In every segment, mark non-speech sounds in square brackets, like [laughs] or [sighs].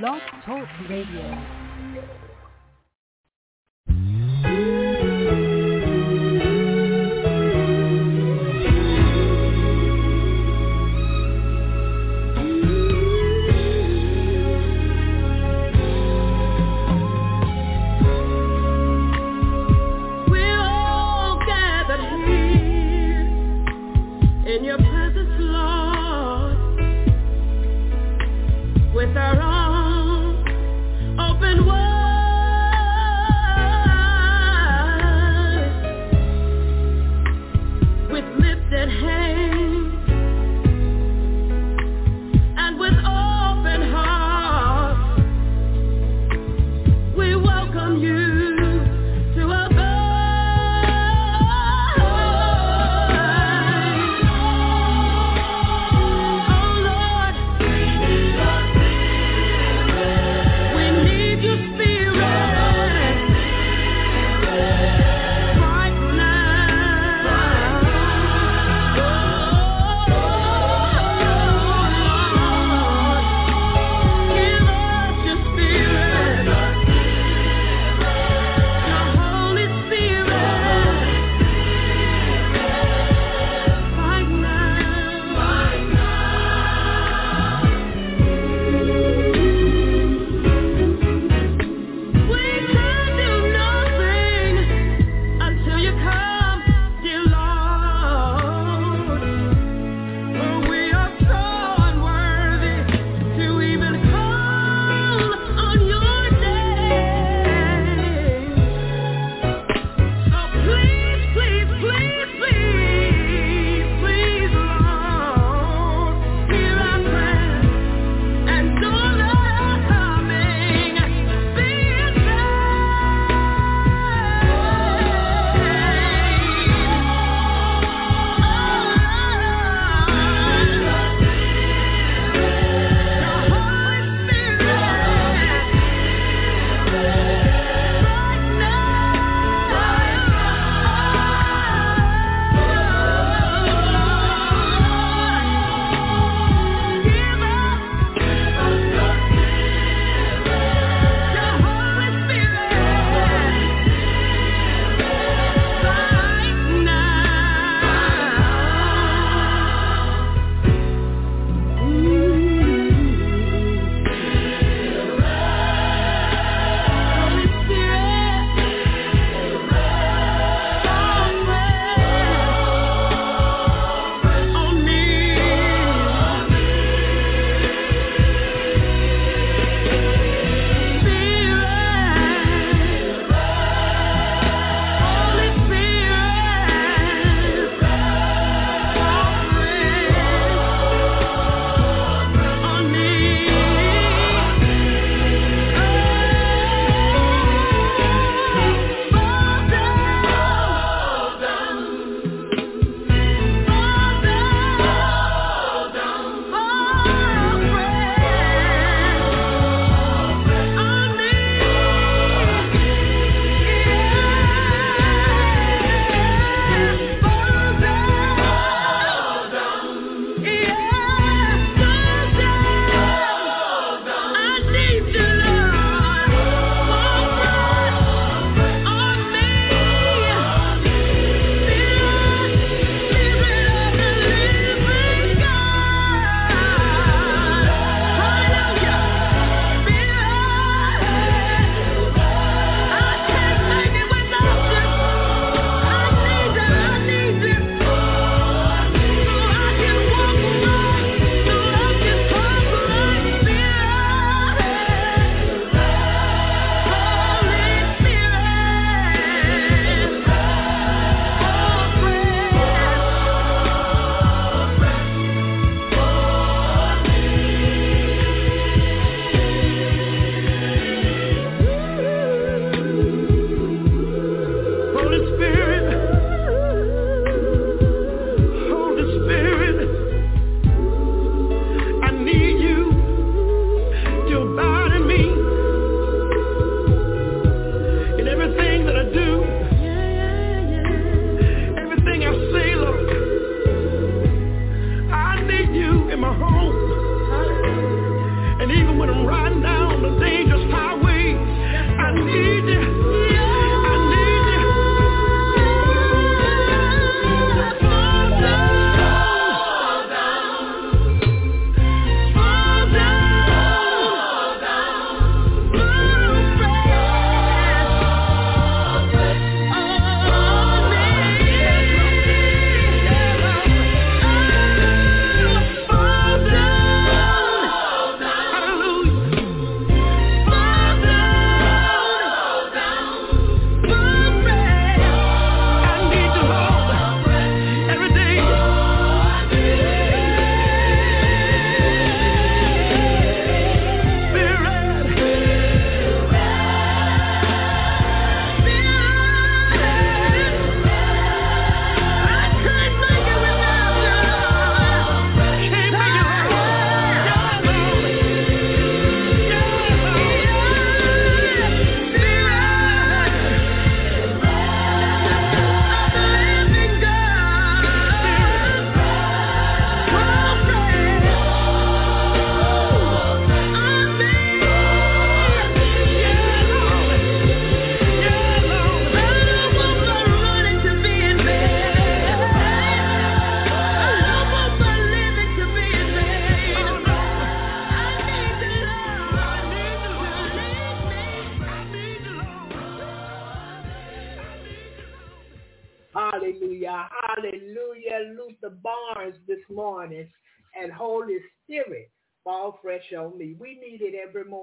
Blog Talk Radio.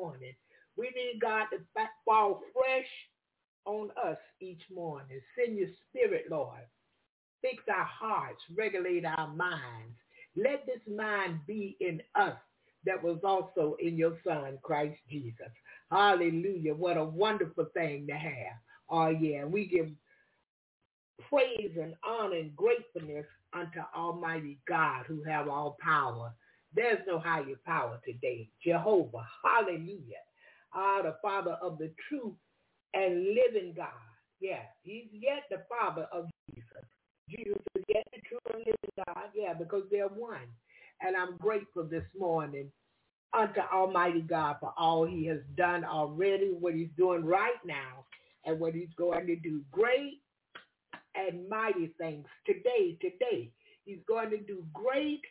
Morning. We need God to fall fresh on us each morning. Send your spirit, Lord. Fix our hearts, regulate our minds. Let this mind be in us that was also in your son, Christ Jesus. Hallelujah. What a wonderful thing to have. Oh, yeah. We give praise and honor and gratefulness unto Almighty God who have all power. There's no higher power today. Jehovah. Hallelujah. Ah, the Father of the true and living God. Yeah, he's yet the Father of Jesus. Jesus is yet the true and living God. Yeah, because they're one. And I'm grateful this morning unto Almighty God for all he has done already, what he's doing right now, and what he's going to do. Great and mighty things today, today. He's going to do great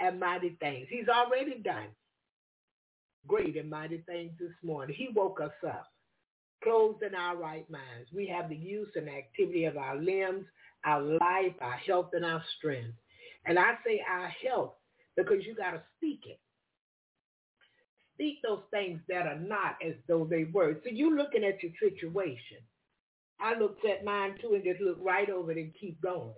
and mighty things. He's already done great and mighty things this morning. He woke us up, clothed in our right minds. We have the use and activity of our limbs, our life, our health, and our strength. And I say our health because you got to speak it. Speak those things that are not as though they were. So you looking at your situation. I looked at mine too and just looked right over it and keep going.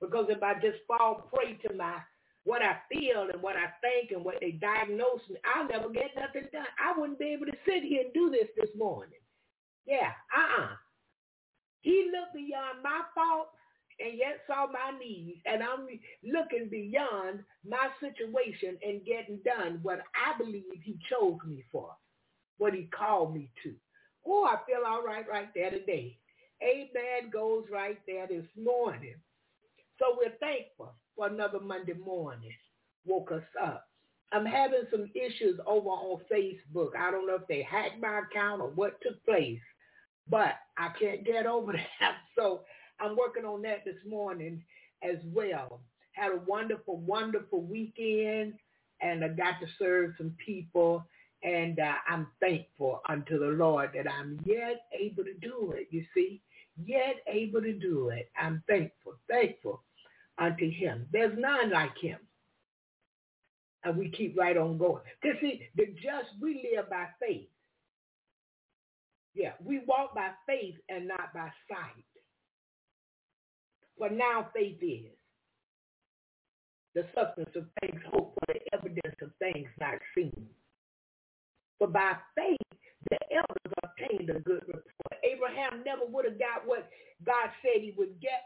Because if I just fall prey to my what I feel and what I think and what they diagnose me, I'll never get nothing done. I wouldn't be able to sit here and do this this morning. Yeah, uh-uh. He looked beyond my faults and yet saw my needs, and I'm looking beyond my situation and getting done what I believe he chose me for, what he called me to. Oh, I feel all right right there today. Amen goes right there this morning. So we're thankful for another Monday morning. Woke us up. I'm having some issues over on Facebook. I don't know if they hacked my account or what took place, but I can't get over [laughs] that. So I'm working on that this morning as well. Had a wonderful, wonderful weekend, and I got to serve some people, and uh, I'm thankful unto the Lord that I'm yet able to do it. You see, yet able to do it. I'm thankful, thankful unto him. There's none like him. And we keep right on going. Because see, the just, we live by faith. Yeah, we walk by faith and not by sight. But now faith is the substance of things hoped for, the evidence of things not seen. But by faith, the elders obtained a good report. Abraham never would have got what God said he would get,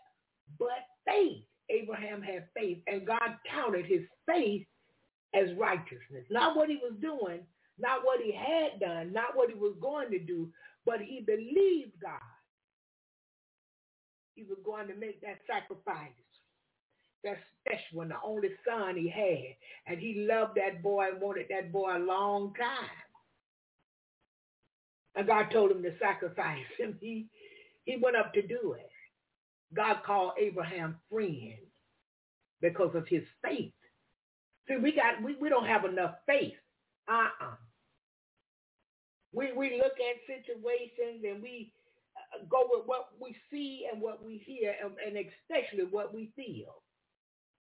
but faith. Abraham had faith, and God counted his faith as righteousness. Not what he was doing, not what he had done, not what he was going to do, but he believed God. He was going to make that sacrifice. That special one, the only son he had. And he loved that boy and wanted that boy a long time. And God told him to sacrifice him. He, he went up to do it. God called Abraham friend because of his faith. See, we got we, we don't have enough faith. Uh-uh. We we look at situations and we uh, go with what we see and what we hear and, and especially what we feel.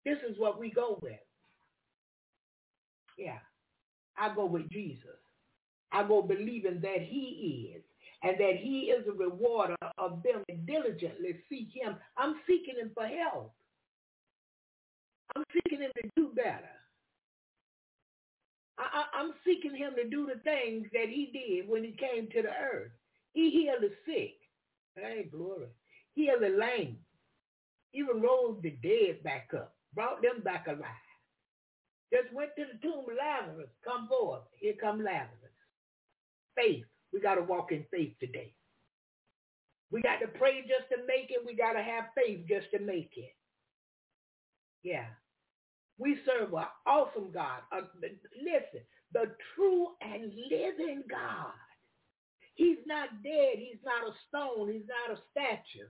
This is what we go with. Yeah. I go with Jesus. I go believing that he is and that he is a rewarder of them that diligently seek him. I'm seeking him for help. I'm seeking him to do better. I, am seeking him to do the things that he did when he came to the earth. He healed the sick. Hey, glory. Healed the lame. Even rose the dead back up. Brought them back alive. Just went to the tomb of Lazarus. Come forth. Here come Lazarus. Faith. We got to walk in faith today. We got to pray just to make it. We got to have faith just to make it. Yeah. We serve an awesome God. Uh, listen, the true and living God. He's not dead. He's not a stone. He's not a statue.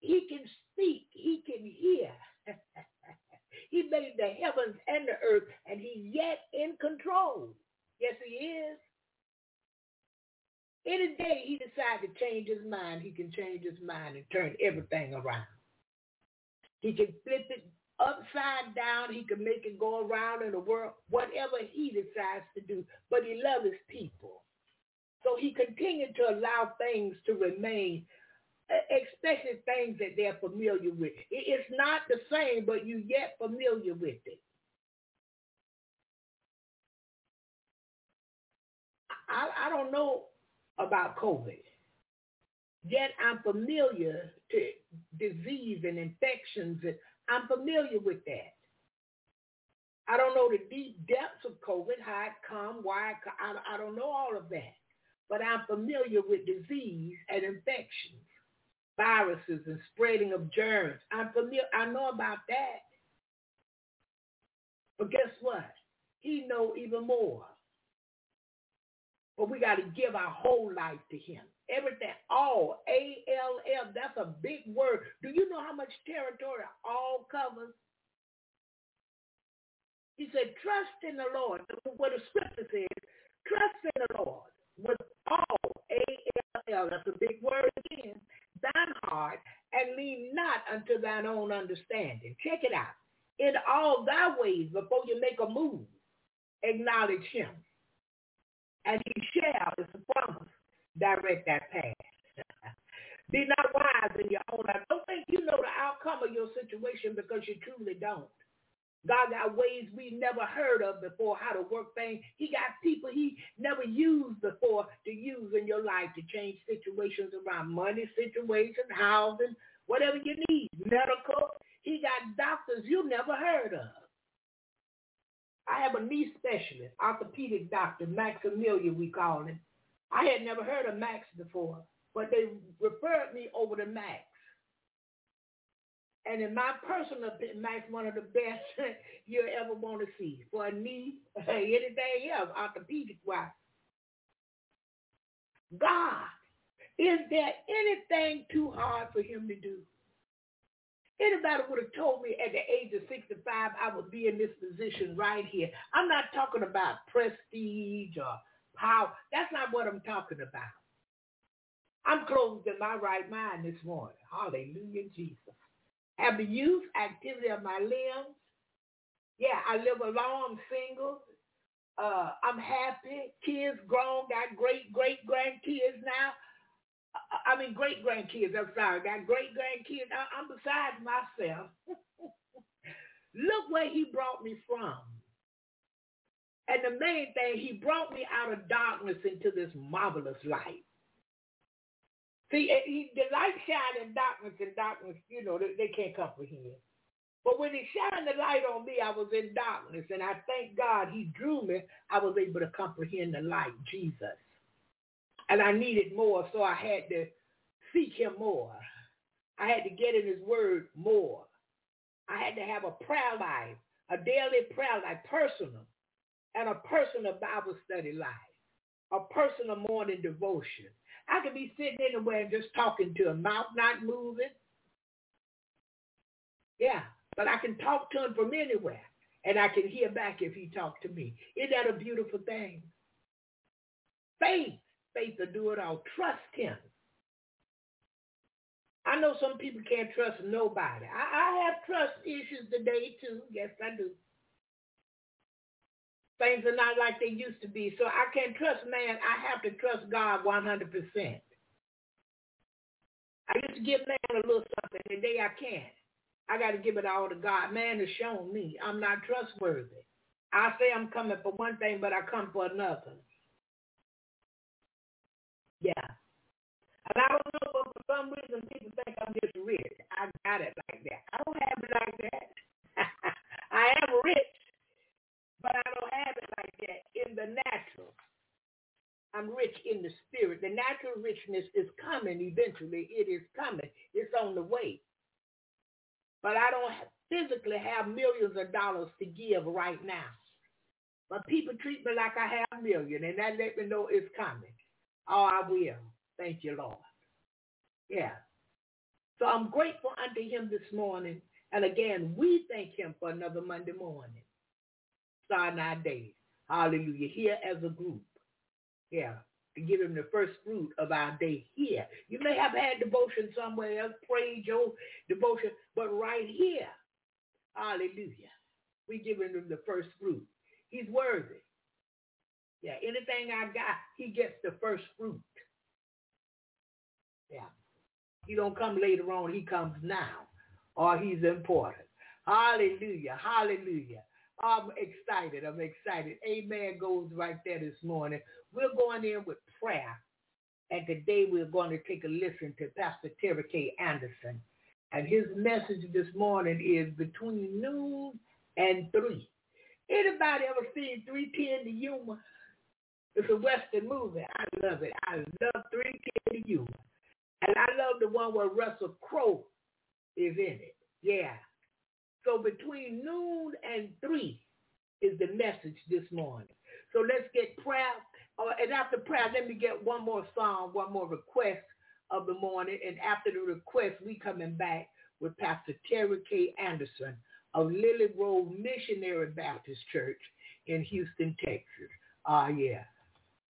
He can speak. He can hear. [laughs] he made the heavens and the earth, and he's yet in control. Yes, he is. Any day he decides to change his mind, he can change his mind and turn everything around. He can flip it upside down. He can make it go around in the world, whatever he decides to do. But he loves his people. So he continued to allow things to remain, especially things that they're familiar with. It's not the same, but you yet familiar with it. I, I don't know about COVID. Yet I'm familiar to disease and infections. And I'm familiar with that. I don't know the deep depths of COVID, how it come, why it come. I, I don't know all of that. But I'm familiar with disease and infections, viruses and spreading of germs. I'm familiar. I know about that. But guess what? He know even more. But we got to give our whole life to him. Everything, all, A-L-L, that's a big word. Do you know how much territory all covers? He said, trust in the Lord. What the scripture says, trust in the Lord with all, A-L-L, that's a big word again, thine heart, and lean not unto thine own understanding. Check it out. In all thy ways, before you make a move, acknowledge him and he shall, is a promise, direct that path. [laughs] Be not wise in your own life. Don't think you know the outcome of your situation because you truly don't. God got ways we never heard of before how to work things. He got people he never used before to use in your life to change situations around money situation, housing, whatever you need, medical. He got doctors you never heard of. I have a knee specialist, orthopedic doctor, Max Maximilian we call him. I had never heard of Max before, but they referred me over to Max. And in my personal opinion, Max one of the best [laughs] you'll ever want to see for a knee, [laughs] anything else, orthopedic wise. God, is there anything too hard for him to do? Anybody would have told me at the age of 65 I would be in this position right here. I'm not talking about prestige or power. That's not what I'm talking about. I'm clothed in my right mind this morning. Hallelujah, Jesus. Have the youth, activity of my limbs. Yeah, I live alone. I'm single. Uh, I'm happy. Kids grown, got great, great grandkids now. I mean, great grandkids. I'm sorry, got great grandkids. I, am beside myself. [laughs] Look where he brought me from. And the main thing, he brought me out of darkness into this marvelous light. See, eh, he, the light shine in darkness, and darkness, you know, they, they can't comprehend. But when he shined the light on me, I was in darkness, and I thank God he drew me. I was able to comprehend the light, Jesus and I needed more, so I had to seek him more. I had to get in his word more. I had to have a prayer life, a daily prayer life, personal, and a personal Bible study life, a personal morning devotion. I could be sitting anywhere and just talking to him, mouth not moving. Yeah, but I can talk to him from anywhere, and I can hear back if he talked to me. Isn't that a beautiful thing? Faith faith to do it all. Trust him. I know some people can't trust nobody. I, I have trust issues today too. Yes, I do. Things are not like they used to be. So I can't trust man. I have to trust God 100%. I used to give man a little something. Today I can't. I got to give it all to God. Man has shown me I'm not trustworthy. I say I'm coming for one thing, but I come for another. Yeah. And I don't know, but for some reason people think I'm just rich. I got it like that. I don't have it like that. [laughs] I am rich, but I don't have it like that in the natural. I'm rich in the spirit. The natural richness is coming eventually. It is coming. It's on the way. But I don't physically have millions of dollars to give right now. But people treat me like I have a million, and that let me know it's coming. Oh, I will. Thank you, Lord. Yeah. So I'm grateful unto him this morning. And again, we thank him for another Monday morning. Starting our day. Hallelujah. Here as a group. Yeah. to give him the first fruit of our day here. You may have had devotion somewhere else, prayed your devotion, but right here, hallelujah, we giving him the first fruit. He's worthy. Yeah, anything I got, he gets the first fruit. Yeah. He don't come later on, he comes now. Or he's important. Hallelujah. Hallelujah. I'm excited. I'm excited. Amen goes right there this morning. We're going in with prayer. And today we're going to take a listen to Pastor Terry K. Anderson. And his message this morning is between noon and 3. Anybody ever seen 310 to Yuma? It's a Western movie. I love it. I love 310 to Yuma. And I love the one where Russell Crowe is in it. Yeah. So between noon and 3 is the message this morning. So let's get prayer. Uh, and after prayer, let me get one more song, one more request of the morning. And after the request, we coming back with Pastor Terry K. Anderson of Lily Grove Missionary Baptist Church in Houston, Texas. Ah, uh, yeah.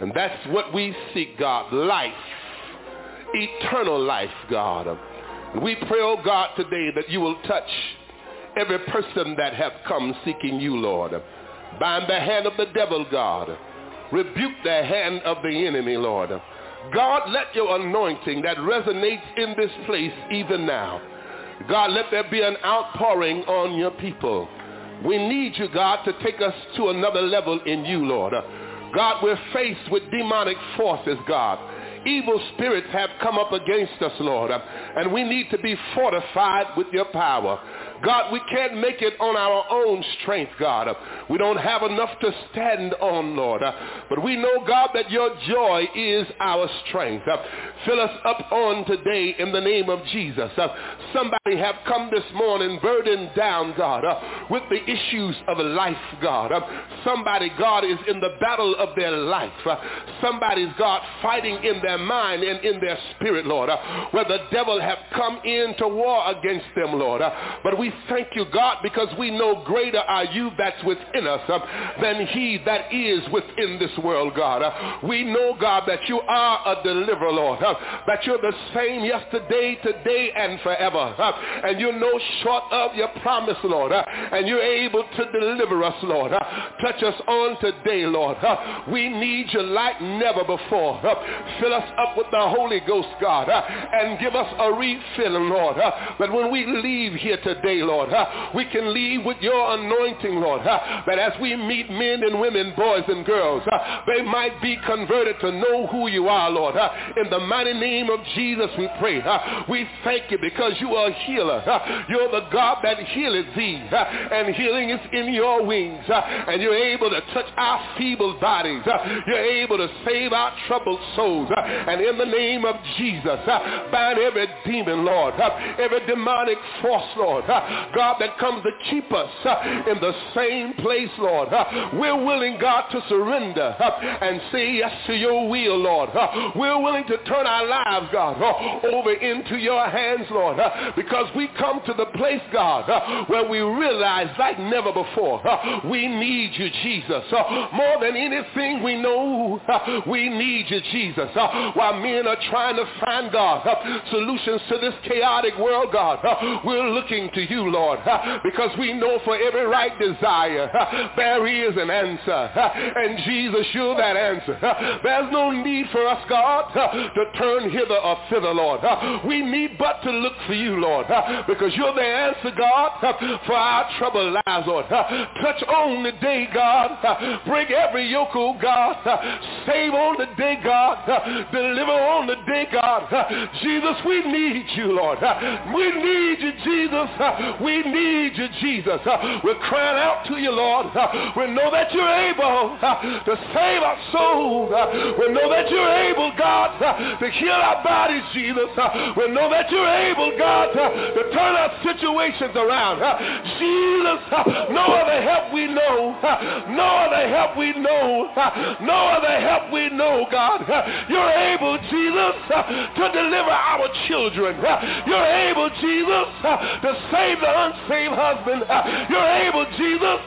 And that's what we seek, God, life, eternal life, God. And we pray, oh God, today that you will touch every person that have come seeking you, Lord. Bind the hand of the devil, God. Rebuke the hand of the enemy, Lord. God, let your anointing that resonates in this place even now. God, let there be an outpouring on your people. We need you, God, to take us to another level in you, Lord. God, we're faced with demonic forces, God. Evil spirits have come up against us, Lord, and we need to be fortified with your power. God, we can't make it on our own strength, God. We don't have enough to stand on, Lord. But we know, God, that your joy is our strength. Fill us up on today in the name of Jesus. Somebody have come this morning burdened down, God, with the issues of life, God. Somebody, God, is in the battle of their life. Somebody's, God, fighting in their mind and in their spirit, Lord, where the devil have come into war against them, Lord. But we thank you, God, because we know greater are you that's within us uh, than he that is within this world, God. Uh, we know, God, that you are a deliverer, Lord, uh, that you're the same yesterday, today, and forever. Uh, and you're no short of your promise, Lord. Uh, and you're able to deliver us, Lord. Uh, touch us on today, Lord. we need you like never before. fill us up with the Holy Ghost, God, uh, and give us a refilling, Lord. Uh, that when we leave here today, Lord. Uh, we can leave with your anointing, Lord, that as we meet men and women, boys and girls, they might be converted to know who you are, Lord. In the mighty name of Jesus, we pray. We thank you because you are a healer. You're the God that healeth thee, and healing is in your wings, and you're able to touch our feeble bodies. You're able to save our troubled souls, and in the name of Jesus, uh, bind every demon, Lord, uh, every demonic force, Lord, uh, God, that comes to keep us uh, in the same place, Lord. Uh, we're willing, God, to surrender uh, and say yes to your will, Lord. We're willing to turn our lives, God, over into your hands, Lord, because we come to the place, God, where we realize like never before, we need you, Jesus. More than anything we know, we need you, Jesus. While men are trying to find, God, solutions to this chaotic world, God, we're looking to you, Lord, because we know for every right desire, there is an answer. And Jesus, you're that answer. There's no need for us, God, to turn hither or thither, Lord. We need but to look for you, Lord, because you're the answer, God, for our troubled lives, Lord. Touch on the day, God. Break every yoke, oh God. Save on the day, God. Deliver on the day, God. Jesus, we need you, Lord. We need you, Jesus. We need you, Jesus. We're crying out to you, Lord. We know that you're able to save our souls. We know that you're able, God, to heal our bodies, Jesus. We know that you're able, God, to turn our situations around. Jesus, no other help we know. No other help we know. No other help we know, God. You're able, Jesus, uh, to deliver our children. Uh, you're able, Jesus, uh, to save the unsaved husband. You're able, Jesus,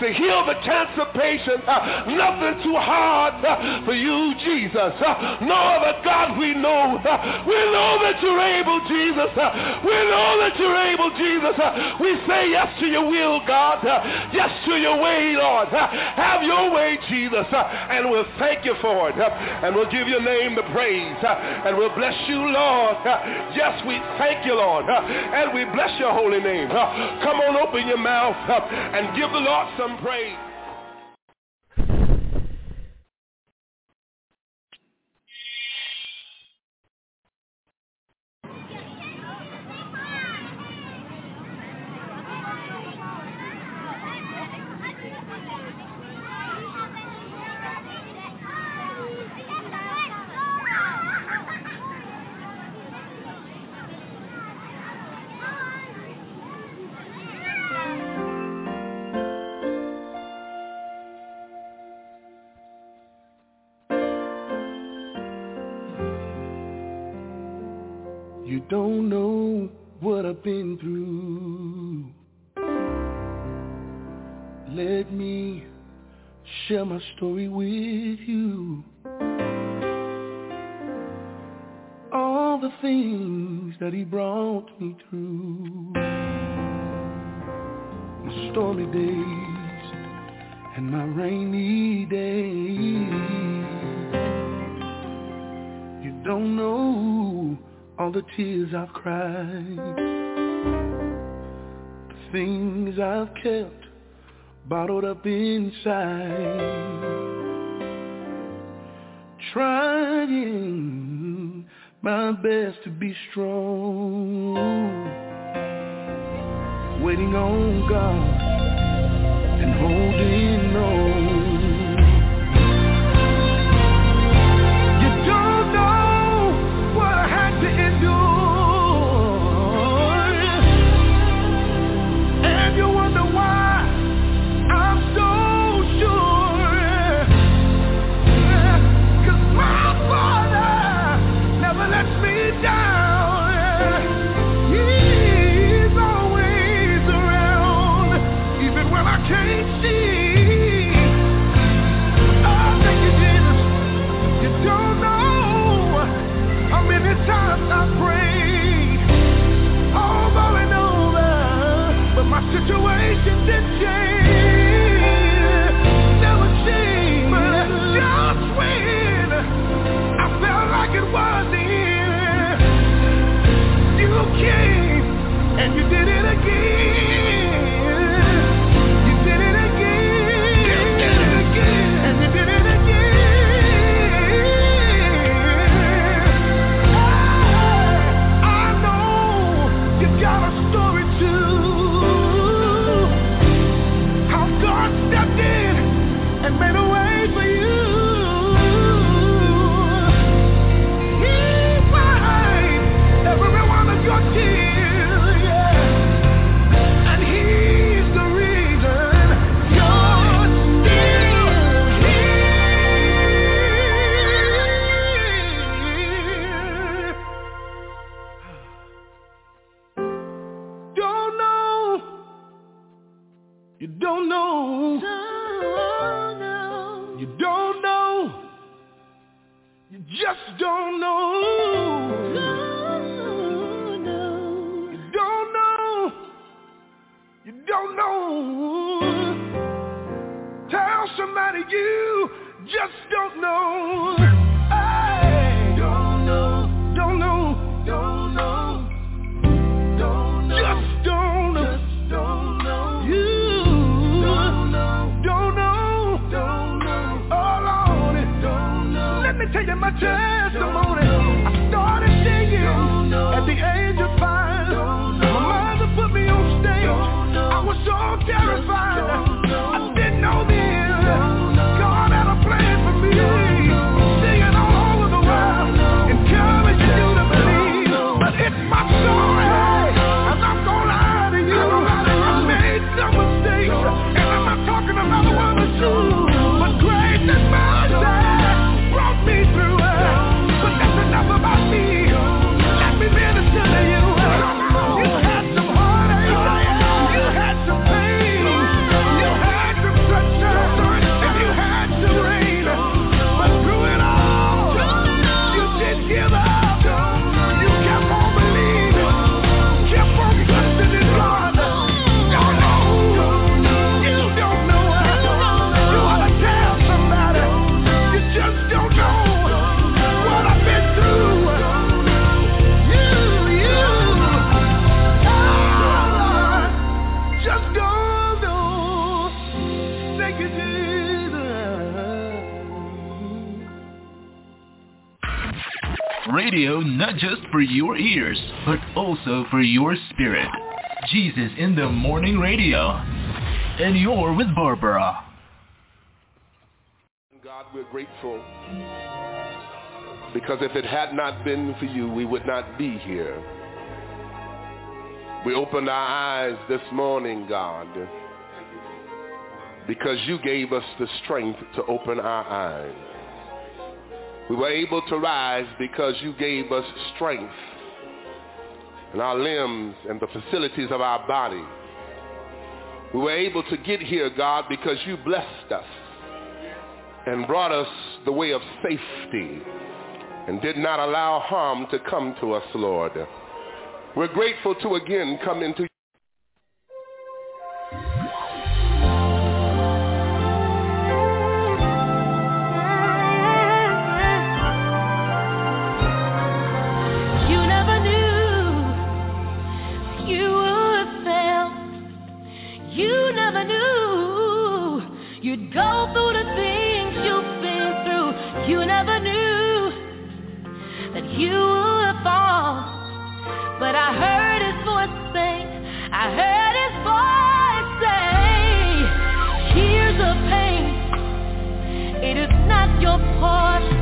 to heal the cancer patient. Nothing too hard for you, Jesus. No other God we know. We know that you're able, Jesus. We know that you're able, Jesus. We say yes to your will, God. Yes to your way, Lord. Have your way, Jesus. And we'll thank you for it. And we'll give your name the praise. Uh, and we'll bless you, Lord. Uh, yes, we thank you, Lord. Uh, and we bless your holy name. Come on, open your mouth and give the Lord some praise. Inside, trying my best to be strong, waiting on God and holding on. for your ears, but also for your spirit. Jesus in the Morning Radio. And you're with Barbara. God, we're grateful because if it had not been for you, we would not be here. We opened our eyes this morning, God, because you gave us the strength to open our eyes. We were able to rise because you gave us strength and our limbs and the facilities of our body. We were able to get here, God, because you blessed us and brought us the way of safety and did not allow harm to come to us, Lord. We're grateful to again come into your part.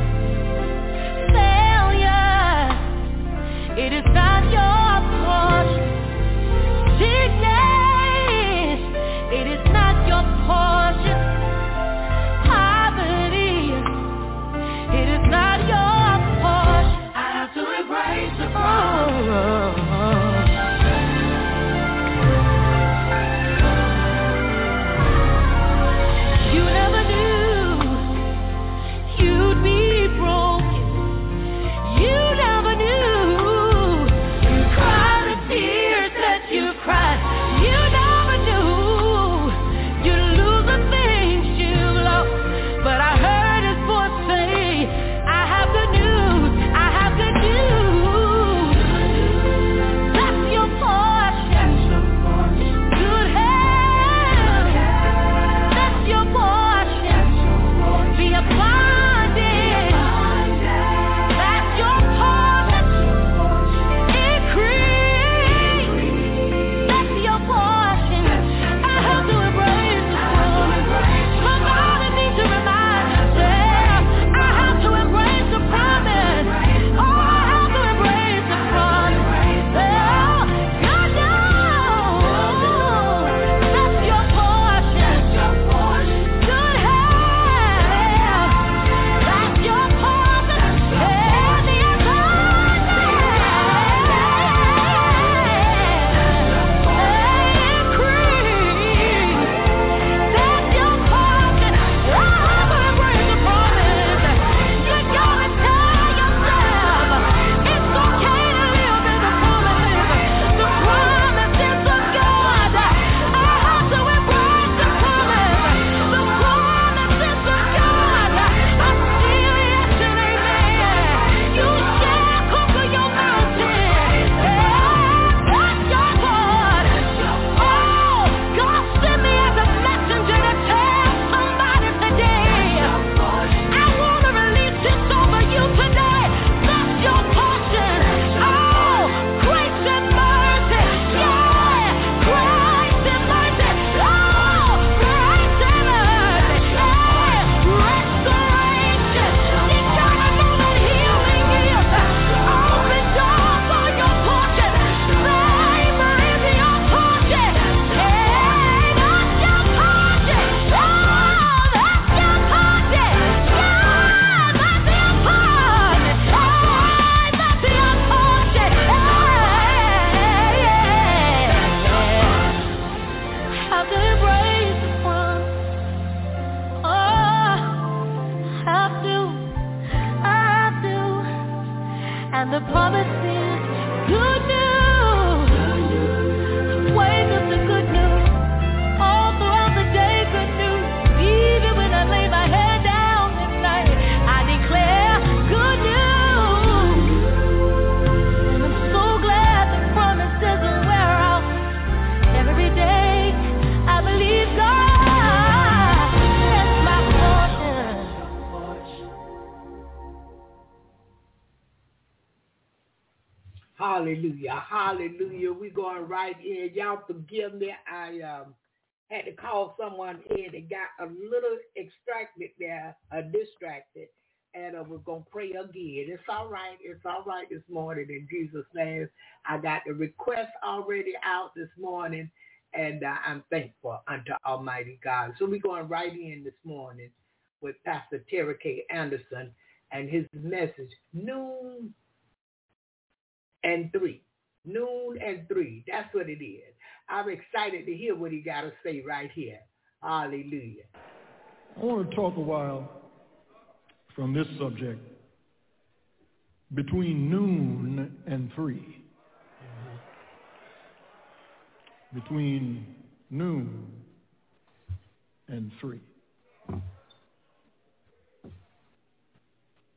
Forgive me. I um, had to call someone in and got a little extracted there, uh, distracted. And I we're going to pray again. It's all right. It's all right this morning in Jesus' name. I got the request already out this morning, and uh, I'm thankful unto Almighty God. So we're going right in this morning with Pastor Terry K. Anderson and his message, Noon and 3. Noon and 3. That's what it is. I'm excited to hear what he got to say right here. Hallelujah. I want to talk a while from this subject between noon and 3. Mm-hmm. Between noon and 3.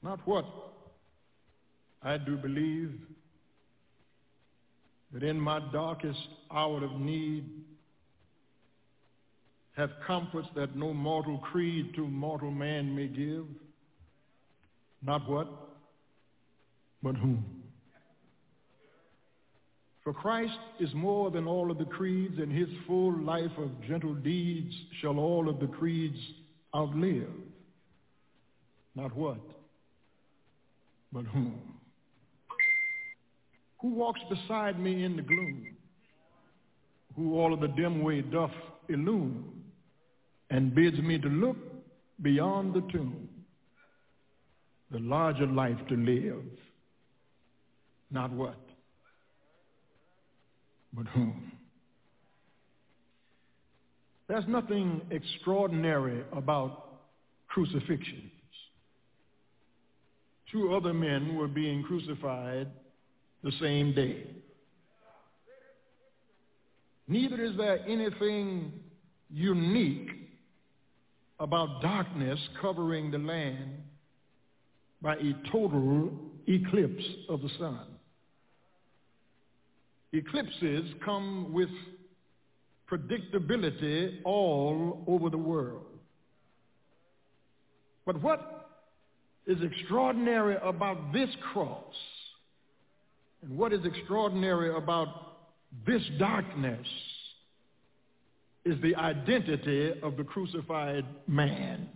Not what I do believe that in my darkest hour of need have comforts that no mortal creed to mortal man may give. Not what, but whom. For Christ is more than all of the creeds, and his full life of gentle deeds shall all of the creeds outlive. Not what, but whom who walks beside me in the gloom, who all of the dim way doth illume, and bids me to look beyond the tomb, the larger life to live, not what, but whom. There's nothing extraordinary about crucifixions. Two other men were being crucified the same day. Neither is there anything unique about darkness covering the land by a total eclipse of the sun. Eclipses come with predictability all over the world. But what is extraordinary about this cross and what is extraordinary about this darkness is the identity of the crucified man.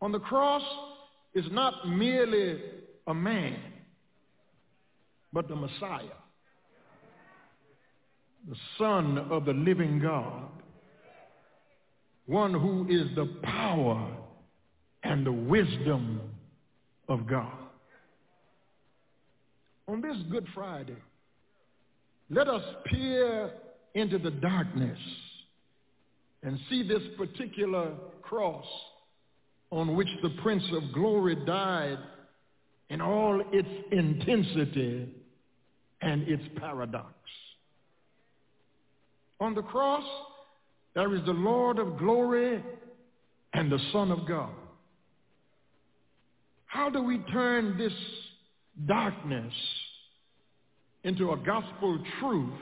On the cross is not merely a man, but the Messiah, the Son of the living God, one who is the power and the wisdom of God on this Good Friday, let us peer into the darkness and see this particular cross on which the Prince of Glory died in all its intensity and its paradox. On the cross, there is the Lord of glory and the Son of God. How do we turn this darkness into a gospel truth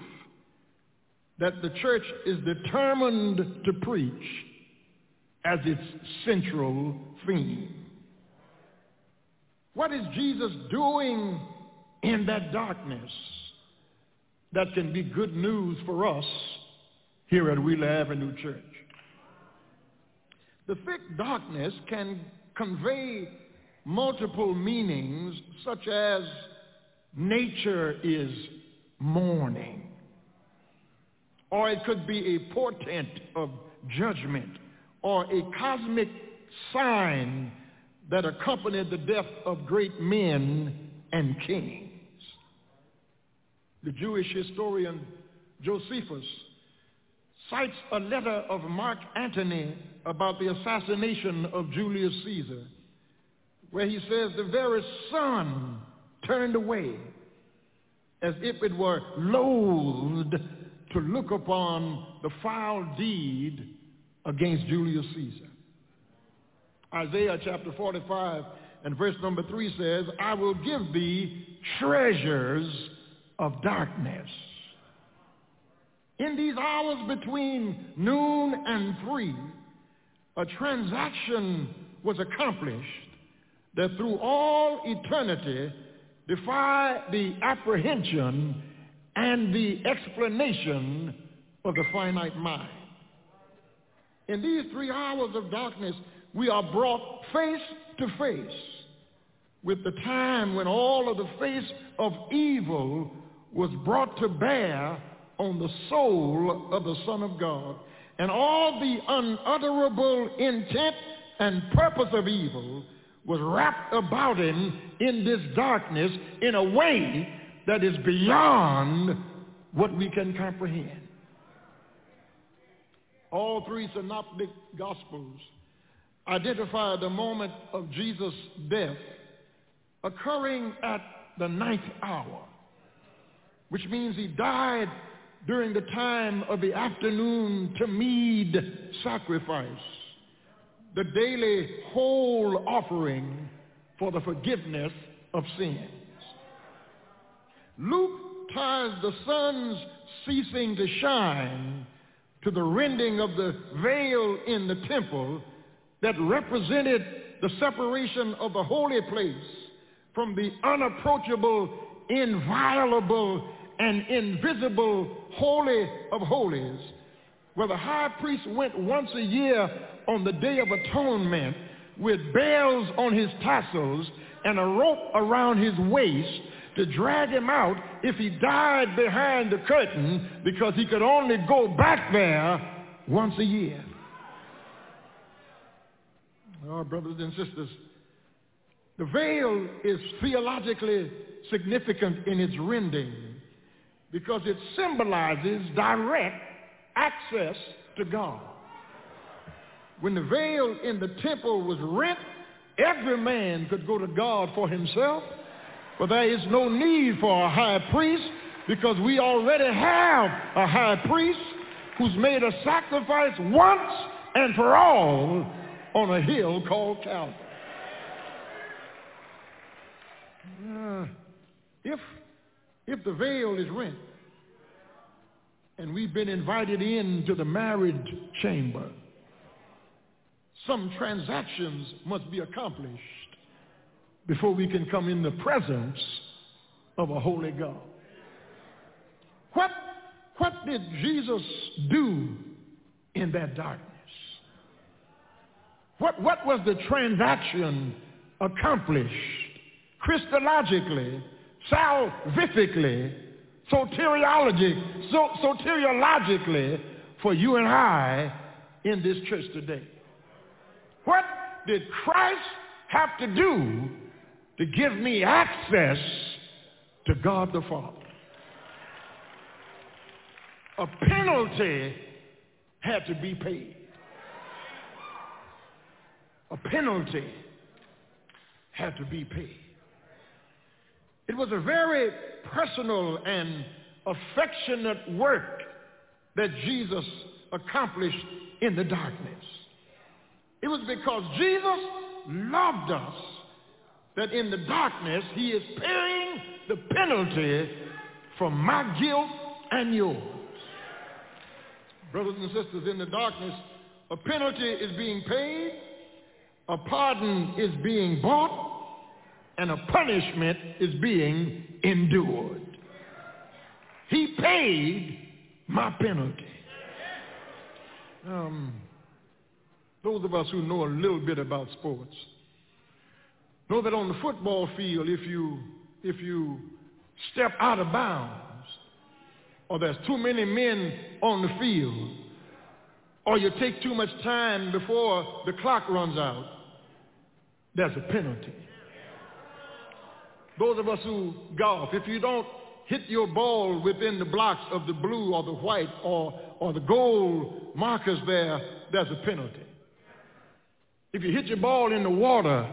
that the church is determined to preach as its central theme. What is Jesus doing in that darkness that can be good news for us here at Wheeler Avenue Church? The thick darkness can convey multiple meanings such as nature is mourning. Or it could be a portent of judgment or a cosmic sign that accompanied the death of great men and kings. The Jewish historian Josephus cites a letter of Mark Antony about the assassination of Julius Caesar where he says the very sun turned away as if it were loathed to look upon the foul deed against Julius Caesar. Isaiah chapter 45 and verse number 3 says, I will give thee treasures of darkness. In these hours between noon and 3, a transaction was accomplished that through all eternity defy the apprehension and the explanation of the finite mind. In these three hours of darkness, we are brought face to face with the time when all of the face of evil was brought to bear on the soul of the Son of God. And all the unutterable intent and purpose of evil was wrapped about him in this darkness in a way that is beyond what we can comprehend. All three synoptic gospels identify the moment of Jesus' death occurring at the ninth hour, which means he died during the time of the afternoon Tamid sacrifice the daily whole offering for the forgiveness of sins. Luke ties the sun's ceasing to shine to the rending of the veil in the temple that represented the separation of the holy place from the unapproachable, inviolable, and invisible holy of holies, where the high priest went once a year on the Day of Atonement with bells on his tassels and a rope around his waist to drag him out if he died behind the curtain because he could only go back there once a year. Our oh, brothers and sisters, the veil is theologically significant in its rending because it symbolizes direct access to God. When the veil in the temple was rent, every man could go to God for himself, but there is no need for a high priest because we already have a high priest who's made a sacrifice once and for all on a hill called Calvary. Uh, if, if the veil is rent and we've been invited into the marriage chamber, some transactions must be accomplished before we can come in the presence of a holy God. What, what did Jesus do in that darkness? What, what was the transaction accomplished Christologically, salvifically, soteriology, so, soteriologically for you and I in this church today? What did Christ have to do to give me access to God the Father? A penalty had to be paid. A penalty had to be paid. It was a very personal and affectionate work that Jesus accomplished in the darkness. It was because Jesus loved us that in the darkness he is paying the penalty for my guilt and yours. Brothers and sisters, in the darkness, a penalty is being paid, a pardon is being bought, and a punishment is being endured. He paid my penalty. Um, those of us who know a little bit about sports know that on the football field, if you, if you step out of bounds, or there's too many men on the field, or you take too much time before the clock runs out, there's a penalty. Those of us who golf, if you don't hit your ball within the blocks of the blue or the white or, or the gold markers there, there's a penalty. If you hit your ball in the water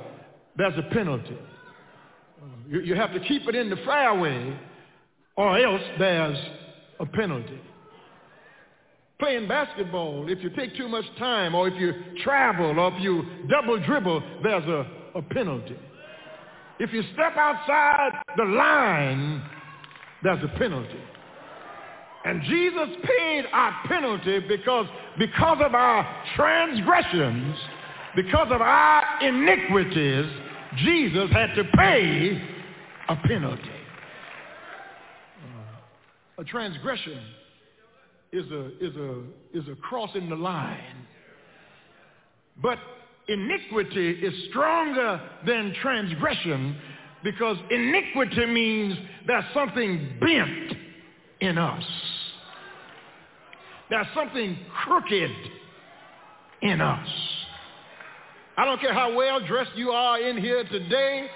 there's a penalty. You, you have to keep it in the fairway or else there's a penalty. Playing basketball, if you take too much time or if you travel or if you double dribble, there's a, a penalty. If you step outside the line, there's a penalty. And Jesus paid our penalty because, because of our transgressions, because of our iniquities, Jesus had to pay a penalty. Uh, a transgression is a, is, a, is a crossing the line. But iniquity is stronger than transgression because iniquity means there's something bent in us. There's something crooked in us. I don't care how well dressed you are in here today.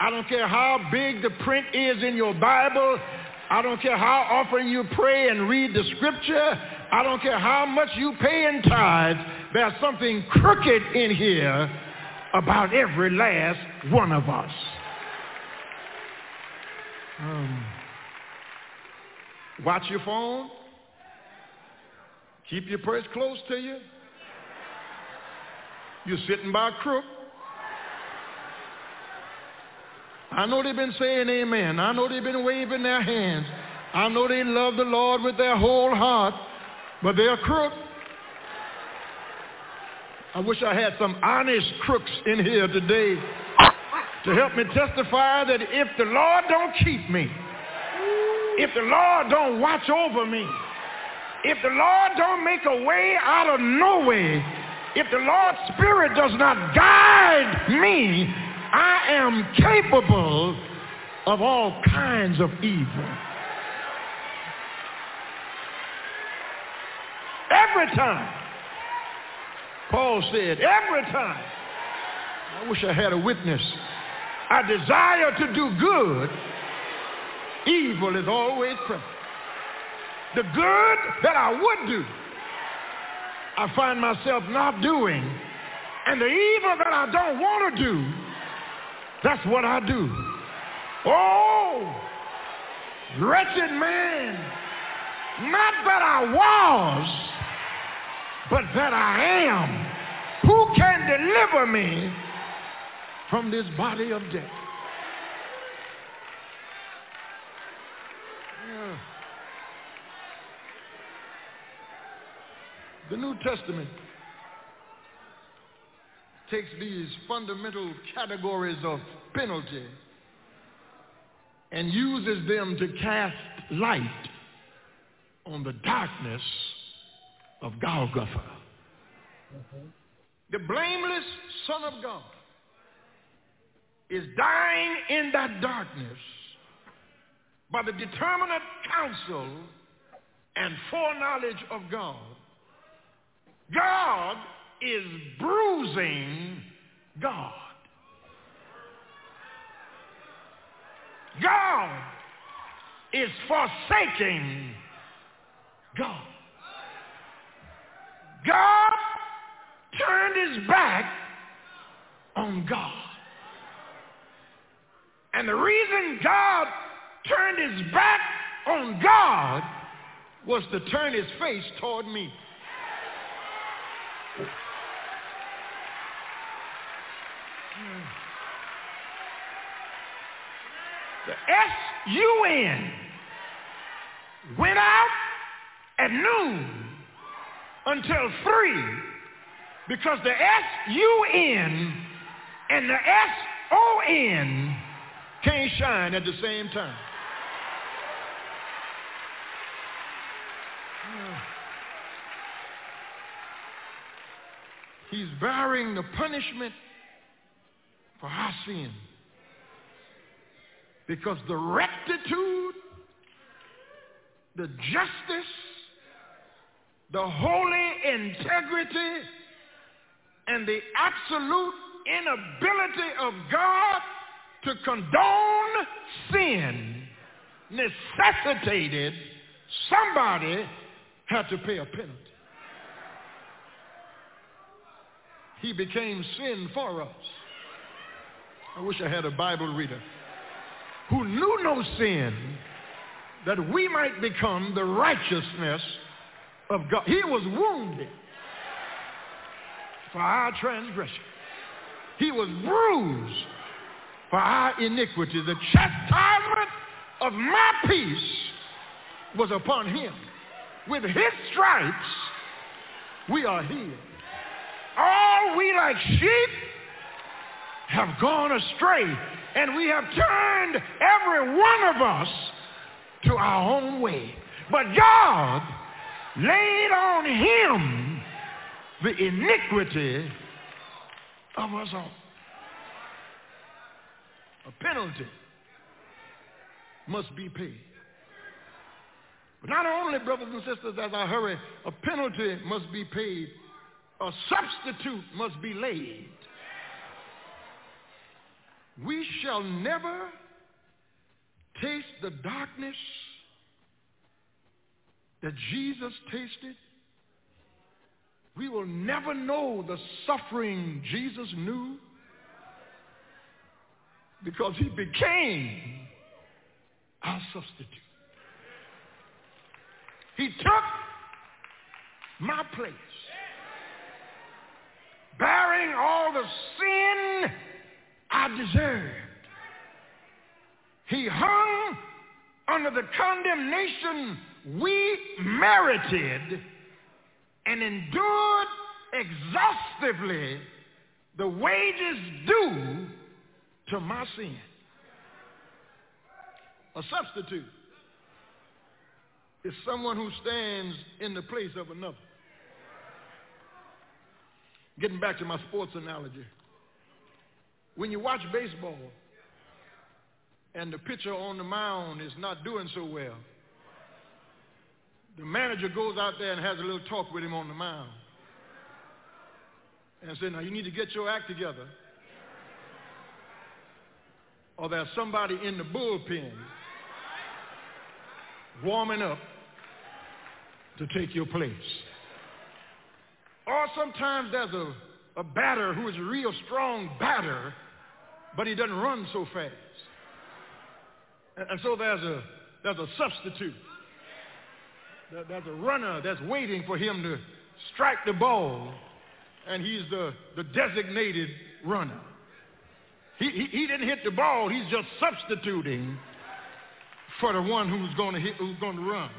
I don't care how big the print is in your Bible. I don't care how often you pray and read the scripture. I don't care how much you pay in tithes. There's something crooked in here about every last one of us. Um, watch your phone. Keep your purse close to you. You're sitting by a crook. I know they've been saying amen. I know they've been waving their hands. I know they love the Lord with their whole heart, but they're crook. I wish I had some honest crooks in here today to help me testify that if the Lord don't keep me, if the Lord don't watch over me, if the Lord don't make a way out of no way, if the Lord's Spirit does not guide me, I am capable of all kinds of evil. Every time. Paul said, every time. I wish I had a witness. I desire to do good. Evil is always present. The good that I would do, I find myself not doing. And the evil that I don't want to do, that's what I do. Oh, wretched man, not that I was, but that I am. Who can deliver me from this body of death? The New Testament takes these fundamental categories of penalty and uses them to cast light on the darkness of Golgotha. The blameless Son of God is dying in that darkness by the determinate counsel and foreknowledge of God God is bruising God. God is forsaking God. God turned his back on God. And the reason God turned his back on God was to turn his face toward me. The S-U-N went out at noon until 3 because the S-U-N and the S-O-N can't shine at the same time. [sighs] He's bearing the punishment for our sin. Because the rectitude, the justice, the holy integrity, and the absolute inability of God to condone sin necessitated somebody had to pay a penalty. He became sin for us I wish I had a Bible reader, who knew no sin, that we might become the righteousness of God. He was wounded for our transgression. He was bruised for our iniquity. The chastisement of my peace was upon him. With his stripes, we are healed. All we like sheep have gone astray, and we have turned every one of us to our own way. But God laid on him the iniquity of us all. A penalty must be paid. But not only, brothers and sisters, as I hurry, a penalty must be paid, a substitute must be laid. We shall never taste the darkness that Jesus tasted. We will never know the suffering Jesus knew because he became our substitute. He took my place, bearing all the sin I deserved. He hung under the condemnation we merited and endured exhaustively the wages due to my sin. A substitute is someone who stands in the place of another. Getting back to my sports analogy. When you watch baseball and the pitcher on the mound is not doing so well, the manager goes out there and has a little talk with him on the mound and says, now you need to get your act together or there's somebody in the bullpen warming up to take your place. Or sometimes there's a, a batter who is a real strong batter, but he doesn't run so fast. And, and so there's a, there's a substitute. There, there's a runner that's waiting for him to strike the ball, and he's the, the designated runner. He, he, he didn't hit the ball. He's just substituting for the one who's going to hit, who's going to run.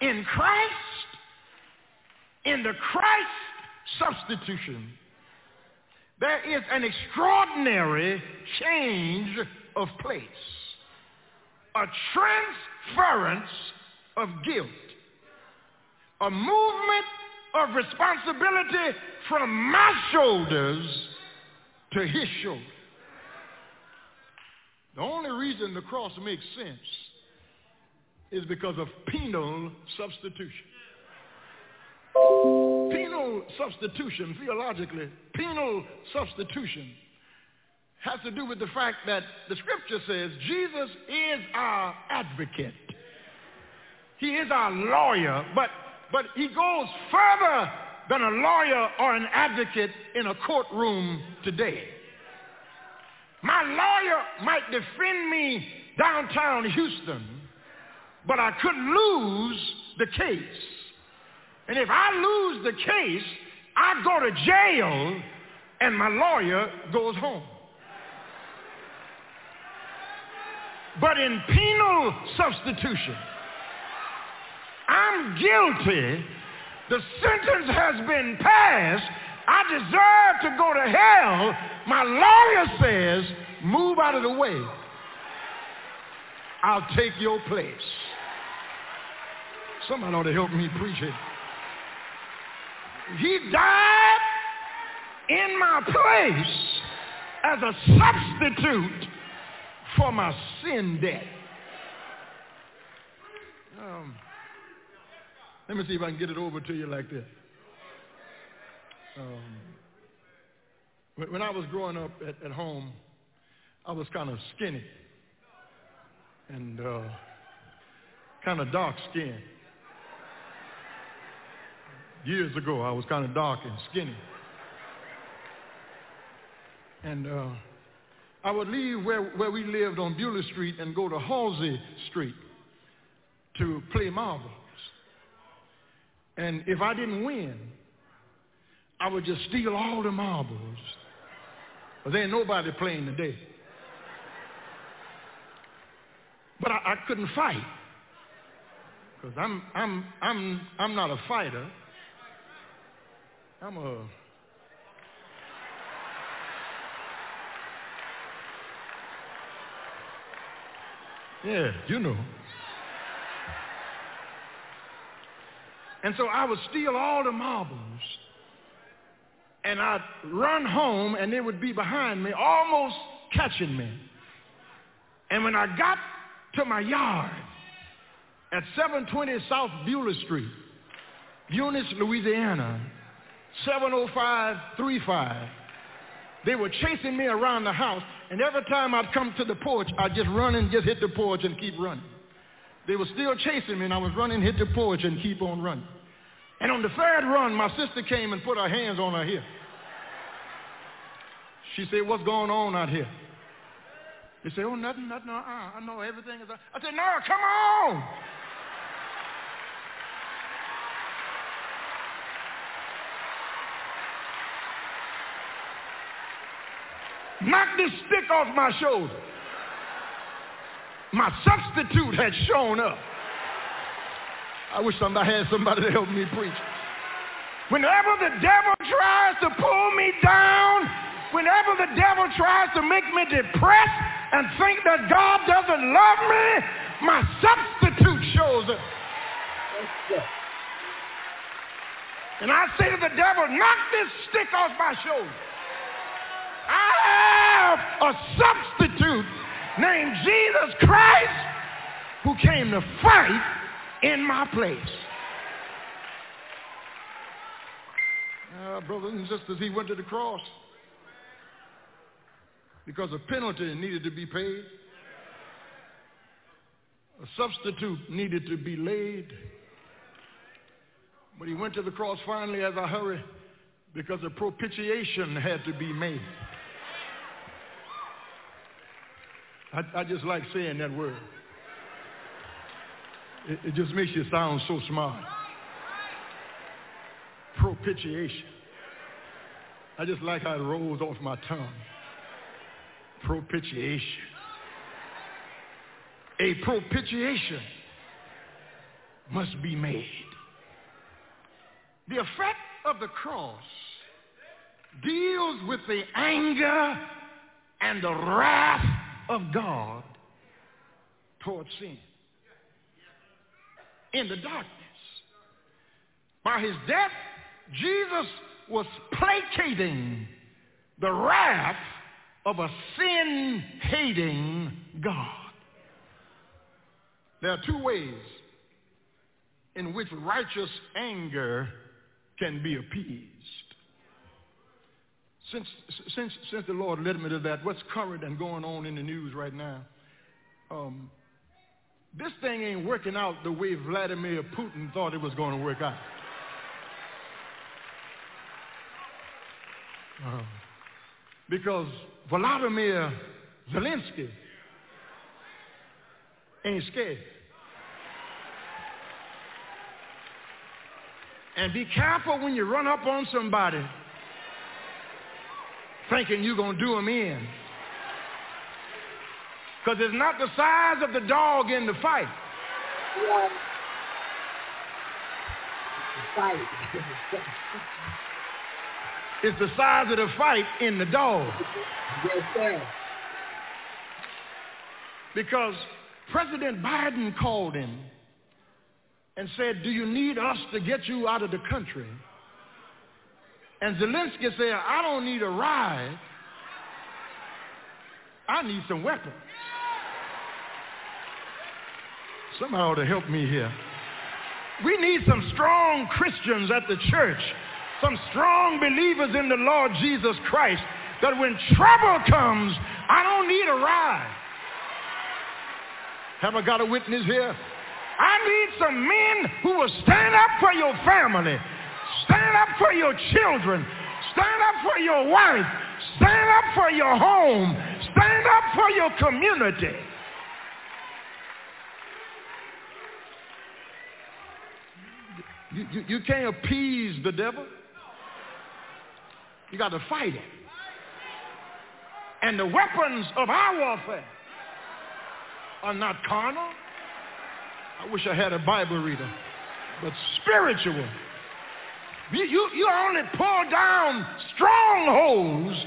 In Christ, in the Christ substitution, there is an extraordinary change of place, a transference of guilt, a movement of responsibility from my shoulders to his shoulders. The only reason the cross makes sense is because of penal substitution. Penal substitution, theologically, penal substitution has to do with the fact that the scripture says Jesus is our advocate. He is our lawyer, but, but he goes further than a lawyer or an advocate in a courtroom today. My lawyer might defend me downtown Houston, but I could lose the case. And if I lose the case, I go to jail and my lawyer goes home. But in penal substitution, I'm guilty. The sentence has been passed. I deserve to go to hell. My lawyer says, move out of the way. I'll take your place. Somebody ought to help me preach it. He died in my place as a substitute for my sin debt. Um, let me see if I can get it over to you like this. Um, when I was growing up at, at home, I was kind of skinny and uh, kind of dark skinned. Years ago, I was kind of dark and skinny. And uh, I would leave where, where we lived on Beulah Street and go to Halsey Street to play marbles. And if I didn't win, I would just steal all the marbles. But there ain't nobody playing today. But I, I couldn't fight. Because I'm, I'm, I'm, I'm not a fighter. I'm a Yeah, you know. And so I would steal all the marbles and I'd run home and they would be behind me, almost catching me. And when I got to my yard at 720 South Beulah Street, Eunice, Louisiana, 70535, they were chasing me around the house, and every time I'd come to the porch, I'd just run and just hit the porch and keep running. They were still chasing me, and I was running, hit the porch, and keep on running. And on the third run, my sister came and put her hands on her hip. She said, what's going on out here? They said, oh, nothing, nothing. Uh, I know everything is... I said, no, come on. Knock this stick off my shoulder. My substitute had shown up. I wish somebody had somebody to help me preach. Whenever the devil tries to pull me down, whenever the devil tries to make me depressed and think that God doesn't love me, my substitute shows up. And I say to the devil, knock this stick off my shoulder. I have a substitute named Jesus Christ who came to fight in my place. Uh, brothers and sisters, he went to the cross because a penalty needed to be paid. A substitute needed to be laid. But he went to the cross finally as a hurry because a propitiation had to be made. I, I just like saying that word. It, it just makes you sound so smart. Propitiation. I just like how it rolls off my tongue. Propitiation. A propitiation must be made. The effect of the cross deals with the anger and the wrath of God towards sin. In the darkness. By his death, Jesus was placating the wrath of a sin-hating God. There are two ways in which righteous anger can be appeased. Since, since, since the Lord led me to that, what's current and going on in the news right now? Um, this thing ain't working out the way Vladimir Putin thought it was going to work out. Uh, because Vladimir Zelensky ain't scared. And be careful when you run up on somebody thinking you're going to do them in. Because it's not the size of the dog in the fight. Yeah. Fight. [laughs] it's the size of the fight in the dog. Yes, sir. Because President Biden called him and said, do you need us to get you out of the country? And Zelensky said, I don't need a ride. I need some weapons. Ought to help me here. We need some strong Christians at the church, some strong believers in the Lord Jesus Christ, that when trouble comes, I don't need a ride. Have I got a witness here? I need some men who will stand up for your family, Stand up for your children. Stand up for your wife. Stand up for your home. Stand up for your community. You, you, you can't appease the devil. You got to fight it. And the weapons of our warfare are not carnal. I wish I had a Bible reader, but spiritual. You, you, you only pull down strongholds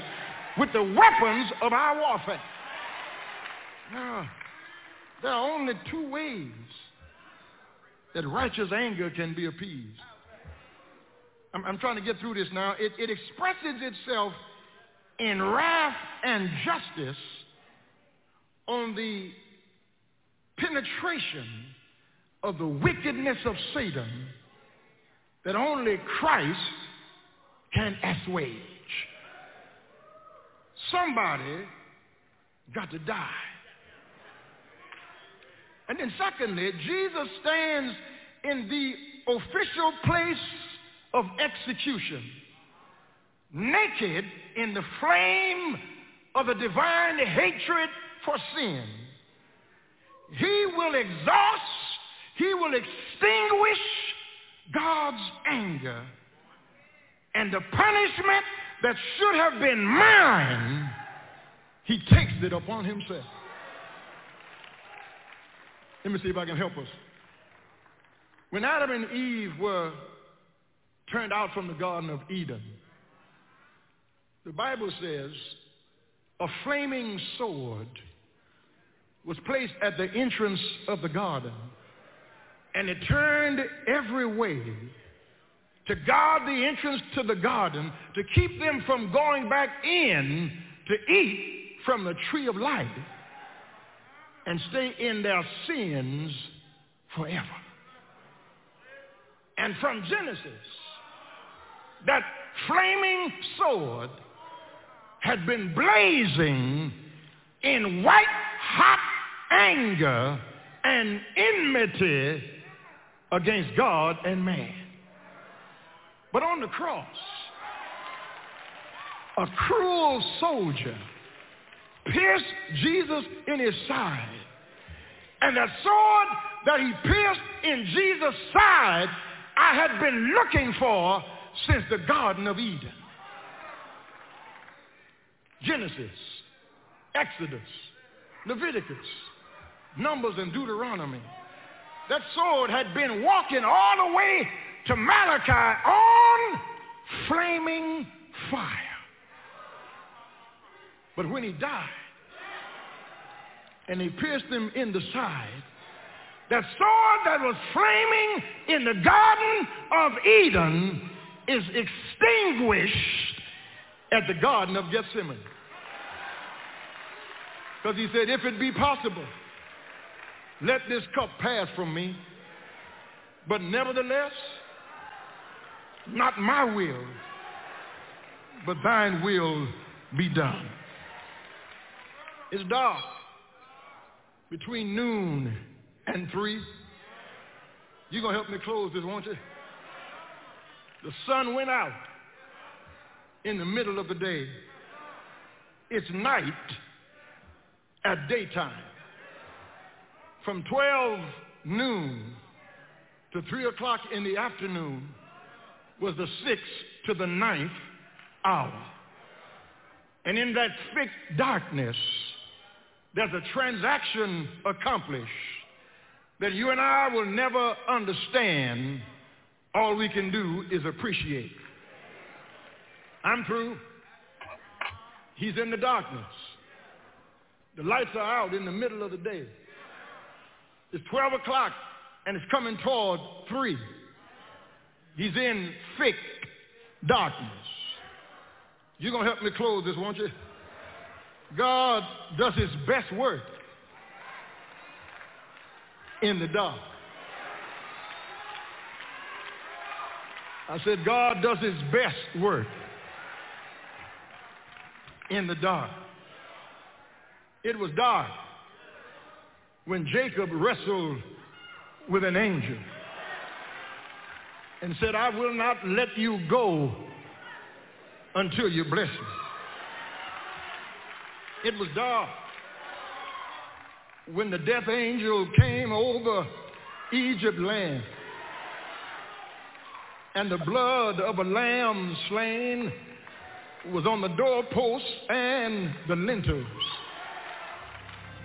with the weapons of our warfare. Now, there are only two ways that righteous anger can be appeased. I'm, I'm trying to get through this now. It, it expresses itself in wrath and justice on the penetration of the wickedness of Satan that only Christ can assuage. Somebody got to die. And then secondly, Jesus stands in the official place of execution, naked in the flame of the divine hatred for sin. He will exhaust, he will extinguish God's anger. And the punishment that should have been mine, he takes it upon himself. Let me see if I can help us. When Adam and Eve were turned out from the Garden of Eden, the Bible says a flaming sword was placed at the entrance of the garden, and it turned every way to guard the entrance to the garden to keep them from going back in to eat from the tree of life and stay in their sins forever. And from Genesis, that flaming sword had been blazing in white hot anger and enmity against God and man. But on the cross, a cruel soldier pierced Jesus in his side. And that sword that he pierced in Jesus' side, I had been looking for since the Garden of Eden. Genesis, Exodus, Leviticus, Numbers, and Deuteronomy. That sword had been walking all the way to Malachi on flaming fire. But when he died and he pierced him in the side, that sword that was flaming in the Garden of Eden is extinguished at the Garden of Gethsemane. Because he said, if it be possible, let this cup pass from me. But nevertheless, not my will, but thine will be done. It's dark between noon and three. You're going to help me close this, won't you? The sun went out in the middle of the day. It's night at daytime. From 12 noon to 3 o'clock in the afternoon was the sixth to the ninth hour. And in that thick darkness, there's a transaction accomplished that you and I will never understand. All we can do is appreciate. I'm through. He's in the darkness. The lights are out in the middle of the day. It's 12 o'clock and it's coming toward 3. He's in thick darkness. You're going to help me close this, won't you? God does his best work in the dark. I said, God does his best work in the dark. It was dark when Jacob wrestled with an angel and said, I will not let you go until you bless me. It was dark when the death angel came over Egypt land and the blood of a lamb slain was on the doorposts and the lintels.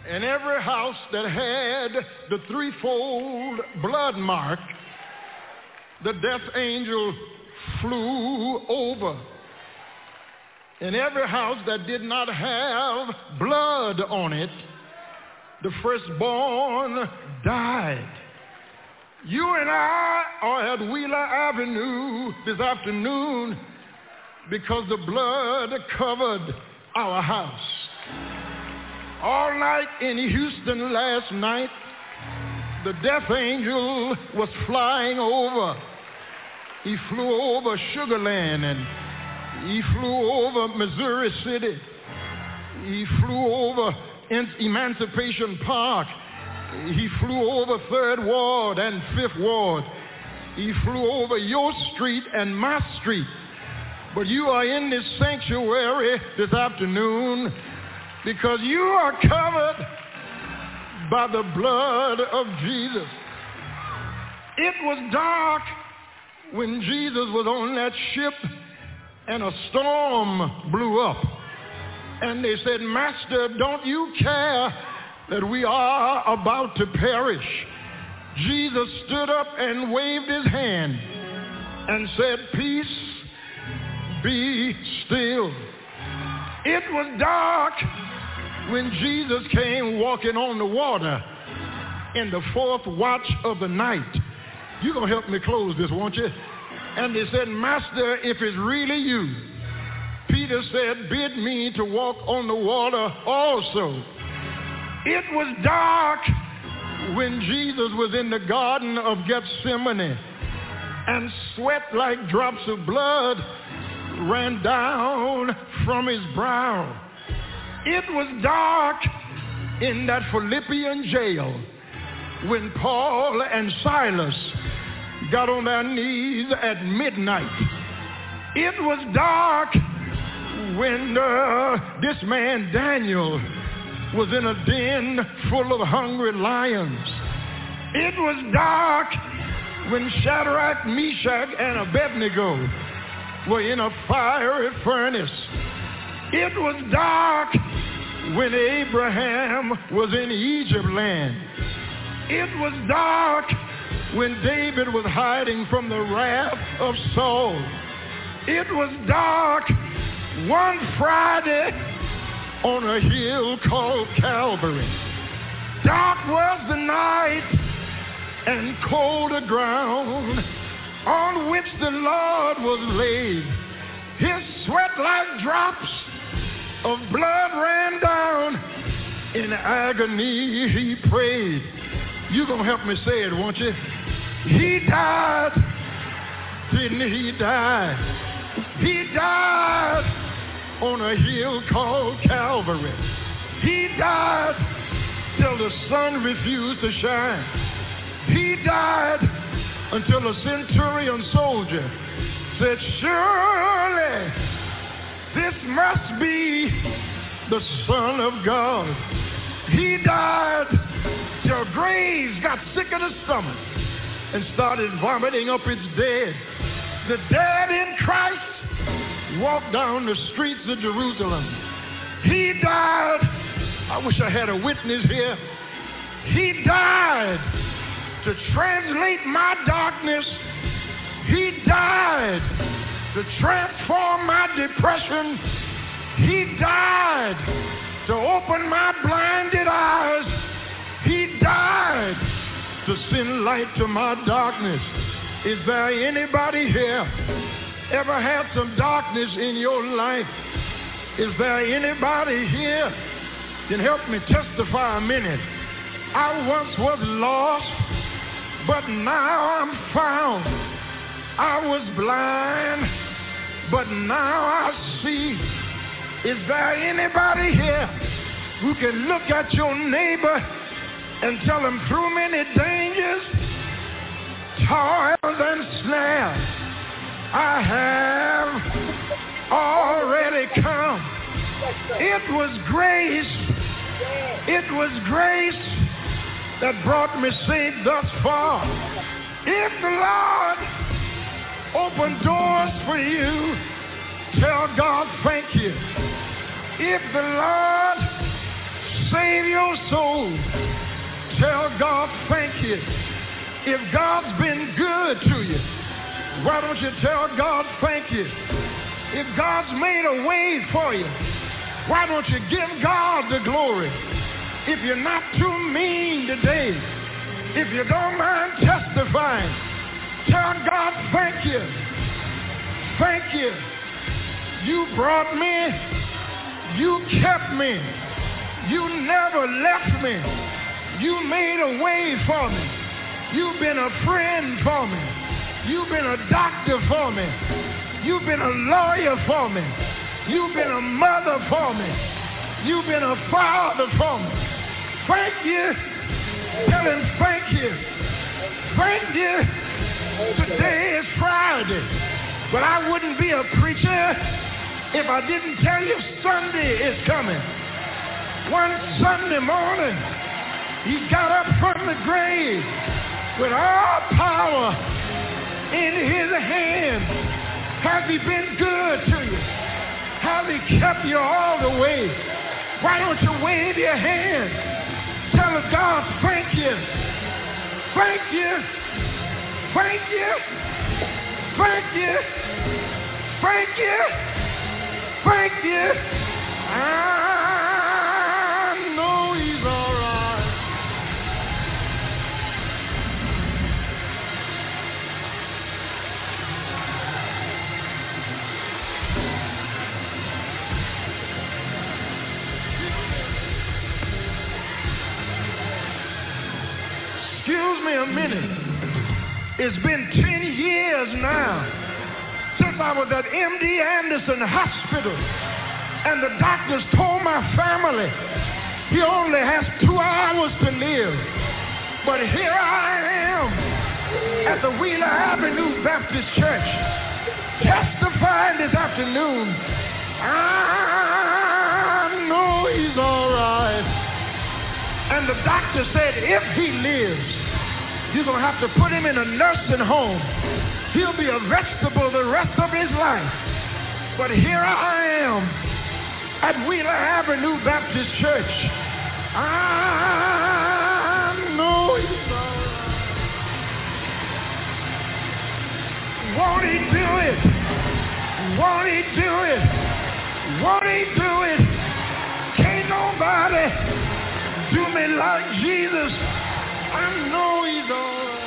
And every house that had the threefold blood mark, the death angel flew over. In every house that did not have blood on it, the firstborn died. You and I are at Wheeler Avenue this afternoon because the blood covered our house. All night in Houston last night, the death angel was flying over. He flew over Sugarland and he flew over Missouri City. He flew over Emancipation Park. He flew over Third Ward and Fifth Ward. He flew over your street and my street. But you are in this sanctuary this afternoon because you are covered by the blood of Jesus. It was dark when Jesus was on that ship and a storm blew up. And they said, Master, don't you care that we are about to perish? Jesus stood up and waved his hand and said, Peace, be still. It was dark when Jesus came walking on the water in the fourth watch of the night. You're going to help me close this, won't you? And they said, Master, if it's really you, Peter said, bid me to walk on the water also. It was dark when Jesus was in the Garden of Gethsemane and sweat like drops of blood ran down from his brow. It was dark in that Philippian jail when Paul and Silas got on their knees at midnight. It was dark when uh, this man Daniel was in a den full of hungry lions. It was dark when Shadrach, Meshach, and Abednego were in a fiery furnace. It was dark when Abraham was in Egypt land. It was dark when David was hiding from the wrath of Saul. It was dark one Friday on a hill called Calvary. Dark was the night and cold the ground on which the Lord was laid. His sweat like drops of blood ran down. In agony he prayed. You gonna help me say it, won't you? He died. Didn't he die? He died on a hill called Calvary. He died till the sun refused to shine. He died until a centurion soldier said, surely this must be the Son of God. He died till graves got sick of the stomach and started vomiting up its dead. The dead in Christ walked down the streets of Jerusalem. He died. I wish I had a witness here. He died to translate my darkness. He died to transform my depression. He died to open my blinded eyes. He died to send light to my darkness. Is there anybody here ever had some darkness in your life? Is there anybody here can help me testify a minute? I once was lost, but now I'm found. I was blind, but now I see. Is there anybody here who can look at your neighbor and tell him through many dangers, toils, and snares, I have already come. It was grace. It was grace that brought me safe thus far. If the Lord opened doors for you, tell God thank you. If the Lord save your soul, tell God thank you. If God's been good to you, why don't you tell God thank you? If God's made a way for you, why don't you give God the glory? If you're not too mean today, if you don't mind testifying, tell God thank you. Thank you. You brought me. You kept me. You never left me. You made a way for me. You've been a friend for me. You've been a doctor for me. You've been a lawyer for me. You've been a mother for me. You've been a father for me. Thank you. Tell him thank you. Thank you. Today is Friday. But I wouldn't be a preacher if I didn't tell you Sunday is coming. One Sunday morning, he got up from the grave with all power in his hand. Has he been good to you? Has he kept you all the way? Why don't you wave your hand? Tell God, thank you. Thank you. Thank you. Thank you. Thank you. Thank you. I know he's all right. Excuse me a minute. It's been 10 years now since I was at MD Anderson Hospital and the doctors told my family he only has two hours to live. But here I am at the Wheeler Avenue Baptist Church testifying this afternoon. I know he's all right. And the doctor said if he lives, you're going to have to put him in a nursing home. He'll be a vegetable the rest of his life. But here I am at Wheeler Avenue Baptist Church. I know he's all right. Won't he do it? Won't he do it? Won't he do it? Can't nobody do me like Jesus, I know he's all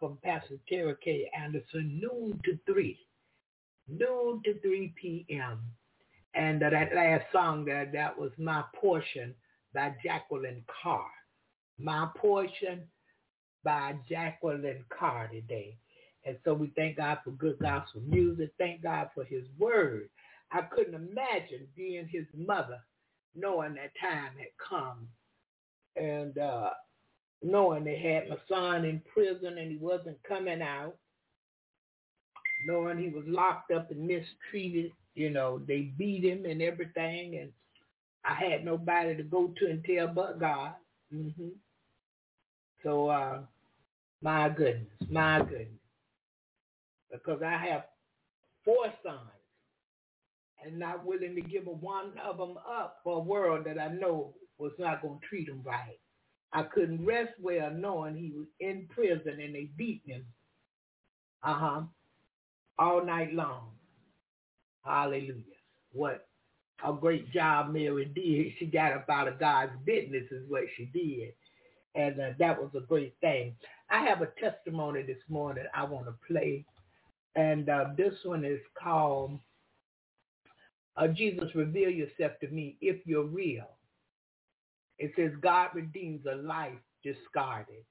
from Pastor Terry K. Anderson, noon to 3. Noon to 3 p.m. And uh, that last song there, that was My Portion by Jekalyn Carr. My Portion by Jekalyn Carr today. And so we thank God for good gospel music. Thank God for his word. I couldn't imagine being his mother, knowing that time had come and uh, knowing they had my son in prison and he wasn't coming out, knowing he was locked up and mistreated, you know, they beat him and everything, and I had nobody to go to and tell but God. hmm So, uh, my goodness, my goodness, because I have four sons and not willing to give one of them up for a world that I know was not going to treat him right. I couldn't rest well knowing he was in prison and they beat him. Uh-huh. All night long. Hallelujah. What a great job Mary did. She got up out of God's business is what she did. And uh, that was a great thing. I have a testimony this morning I want to play. And uh, this one is called uh, Jesus, Reveal Yourself to Me If You're Real. It says God redeems a life discarded.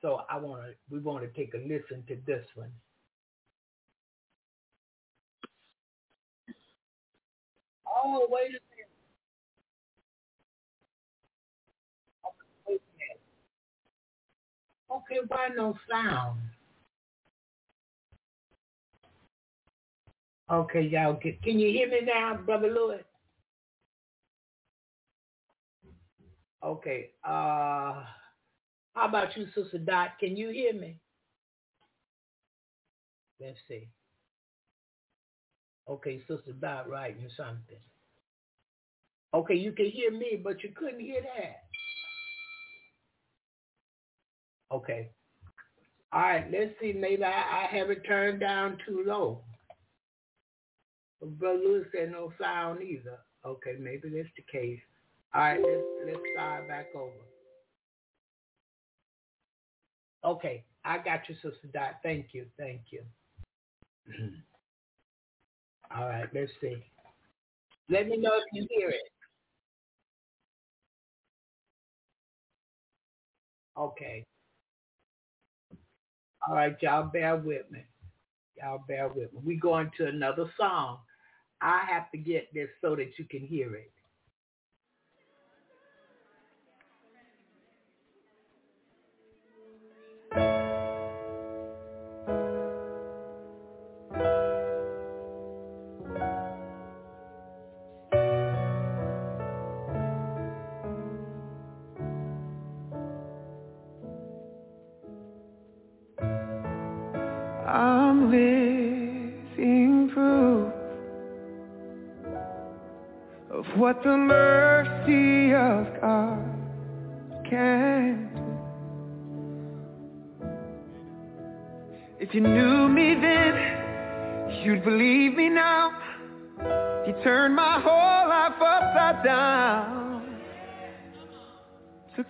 So I want to, we want to take a listen to this one. Oh, wait a minute. Okay, wait a minute. Okay, why no sound? Okay, y'all, can, can you hear me now, Brother Lewis? Okay. Uh, how about you, Sister Dot? Can you hear me? Let's see. Okay, Sister Dot writing something. Okay, you can hear me, but you couldn't hear that. Okay. All right, let's see. Maybe I, I have it turned down too low. But Brother Lewis said no sound either. Okay, maybe that's the case. All right, let's let's start back over. Okay, I got you, Sister Dot. Thank you, thank you. [clears throat] All right, let's see. Let me know if you hear it. Okay. All right, y'all bear with me. Y'all bear with me. We going to another song. I have to get this so that you can hear it. I'm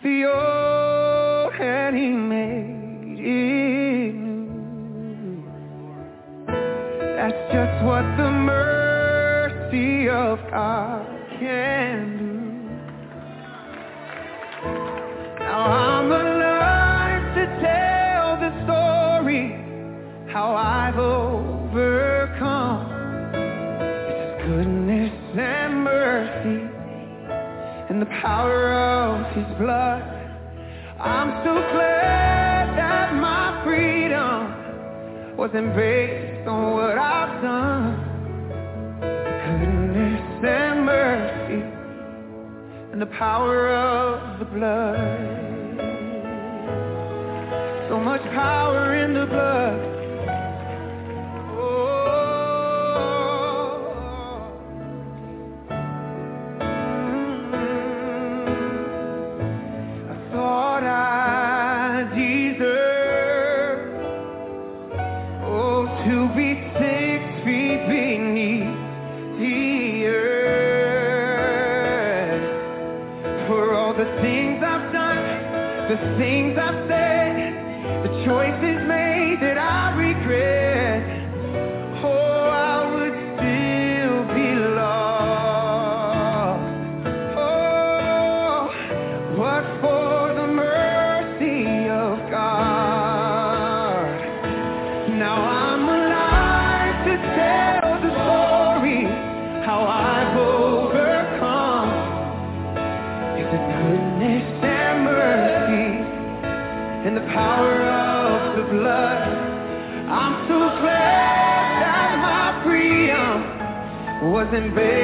the old and he made it new. That's just what the mercy of God can do. Now I'm alive to tell the story how I've overcome. It's goodness and mercy and the power blood. I'm so glad that my freedom wasn't based on what I've done. Goodness and mercy and the power of the blood. So much power in the blood. Wasn't based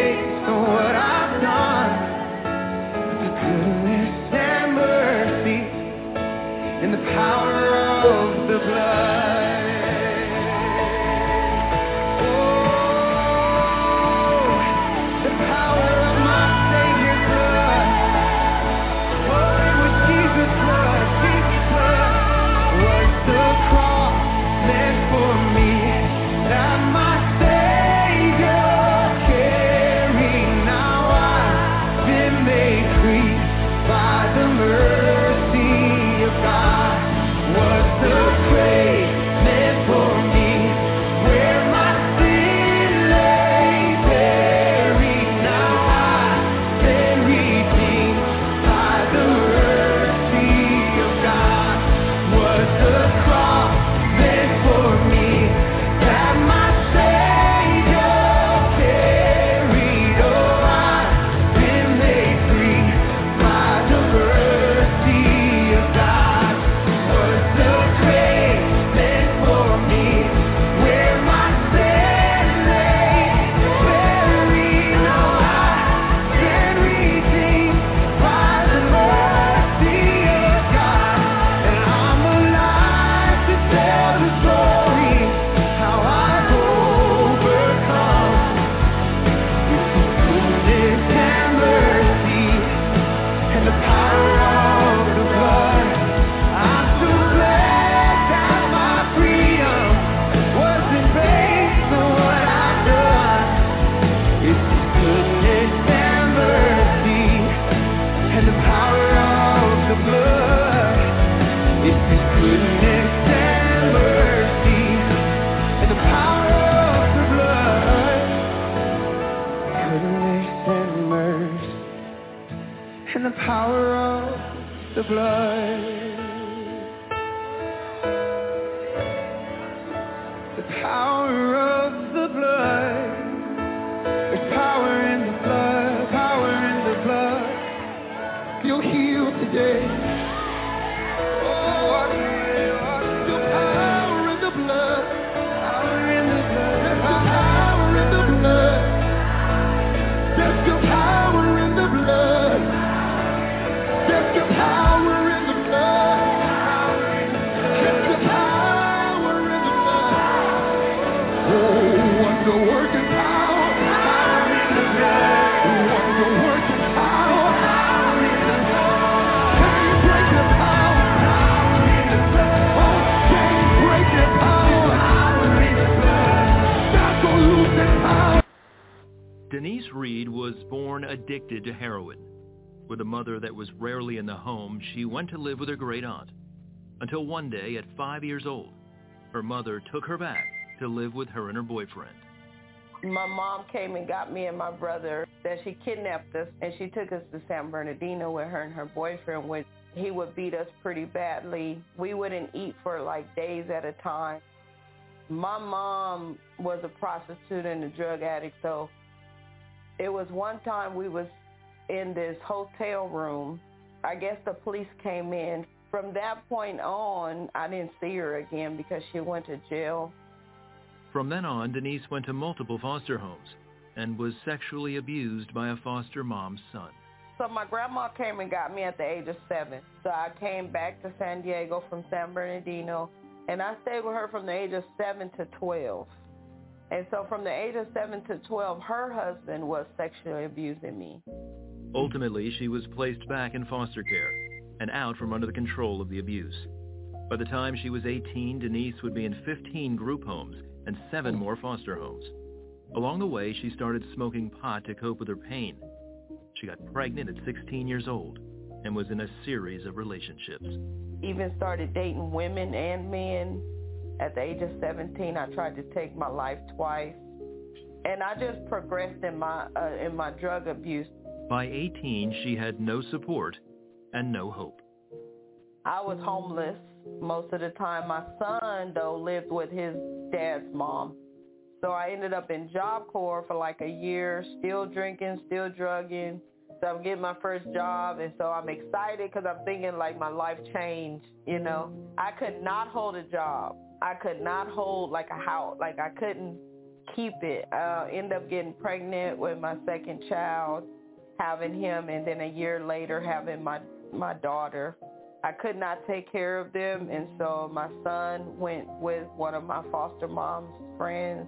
went to live with her great aunt. Until one day, at five years old, her mother took her back to live with her and her boyfriend. My mom came and got me and my brother. That she kidnapped us and she took us to San Bernardino with her and her boyfriend. Which he would beat us pretty badly. We wouldn't eat for like days at a time. My mom was a prostitute and a drug addict, so it was one time we was in this hotel room I guess the police came in. From that point on, I didn't see her again because she went to jail. From then on, Denise went to multiple foster homes and was sexually abused by a foster mom's son. So my grandma came and got me at the age of seven. So I came back to San Diego from San Bernardino, and I stayed with her from the age of seven to 12. And so from the age of 7 to 12, her husband was sexually abusing me. Ultimately, she was placed back in foster care and out from under the control of the abuse. By the time she was 18, Denise would be in 15 group homes and seven more foster homes. Along the way, she started smoking pot to cope with her pain. She got pregnant at 16 years old and was in a series of relationships. Even started dating women and men. At the age of 17, I tried to take my life twice. And I just progressed in my uh, in my drug abuse. By 18, she had no support and no hope. I was homeless most of the time. My son, though, lived with his dad's mom. So I ended up in Job Corps for like a year, still drinking, still drugging. So I'm getting my first job, and so I'm excited because I'm thinking like my life changed. You know, I could not hold a job. I could not hold like a house. Like I couldn't keep it. Uh, end up getting pregnant with my second child, having him, and then a year later having my my daughter. I could not take care of them, and so my son went with one of my foster mom's friends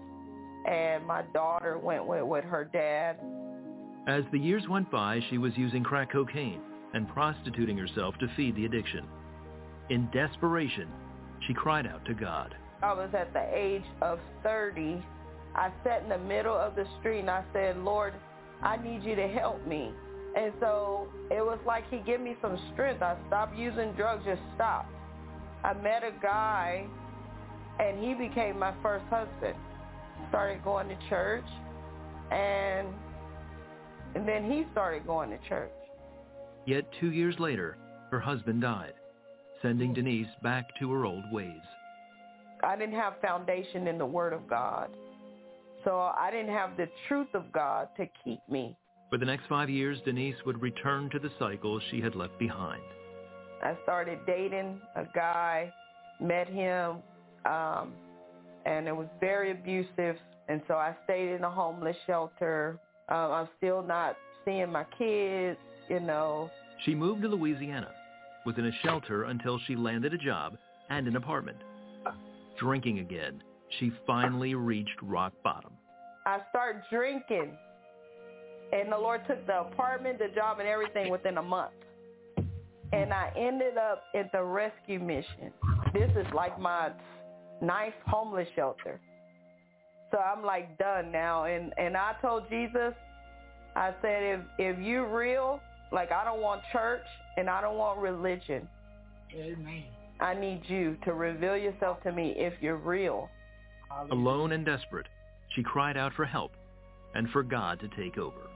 and my daughter went with, with her dad. As the years went by, she was using crack cocaine and prostituting herself to feed the addiction. In desperation, she cried out to God. I was at the age of 30. I sat in the middle of the street and I said, Lord, I need you to help me. And so it was like he gave me some strength. I stopped using drugs, just stopped. I met a guy and he became my first husband started going to church and and then he started going to church. Yet two years later, her husband died, sending Denise back to her old ways. I didn't have foundation in the Word of God. So I didn't have the truth of God to keep me. For the next five years, Denise would return to the cycle she had left behind. I started dating a guy, met him, um, and it was very abusive. And so I stayed in a homeless shelter. Um, I'm still not seeing my kids, you know. She moved to Louisiana, was in a shelter until she landed a job and an apartment. Drinking again, she finally reached rock bottom. I started drinking, and the Lord took the apartment, the job, and everything within a month. And I ended up at the rescue mission. This is like my nice homeless shelter. So I'm like done now. And, and I told Jesus, I said, if, if you're real, like I don't want church and I don't want religion. Amen. I need you to reveal yourself to me if you're real. Alone and desperate, she cried out for help and for God to take over.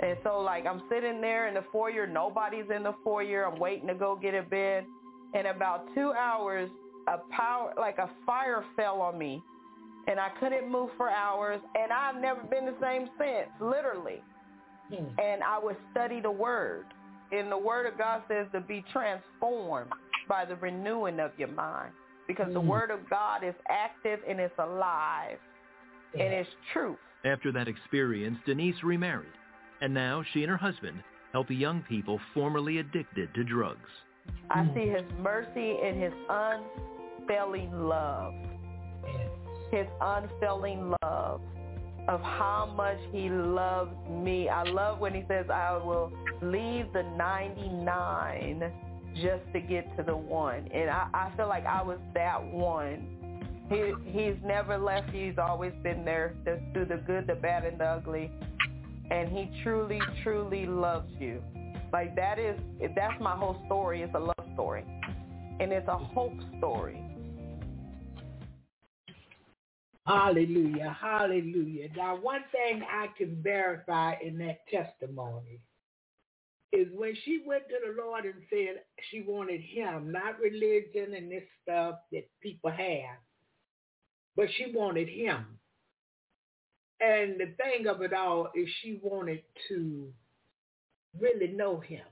And so like I'm sitting there in the foyer, nobody's in the foyer, I'm waiting to go get a bed. In about two hours, a power, like a fire fell on me and I couldn't move for hours and I've never been the same since, literally. Hmm. And I would study the word. And the word of God says to be transformed by the renewing of your mind because hmm. the word of God is active and it's alive yeah. And it's truth. After that experience, Denise remarried. And now she and her husband help young people formerly addicted to drugs. I see his mercy and his unfailing love. His unfailing love of how much he loves me. I love when he says, I will leave the 99 just to get to the one. And I, I feel like I was that one. He, he's never left. He's always been there through the good, the bad, and the ugly. And he truly, truly loves you. Like that is, that's my whole story. It's a love story. And it's a hope story. Hallelujah. Hallelujah. Now, one thing I can verify in that testimony is when she went to the Lord and said she wanted him, not religion and this stuff that people have, but she wanted him. And the thing of it all is she wanted to really know him.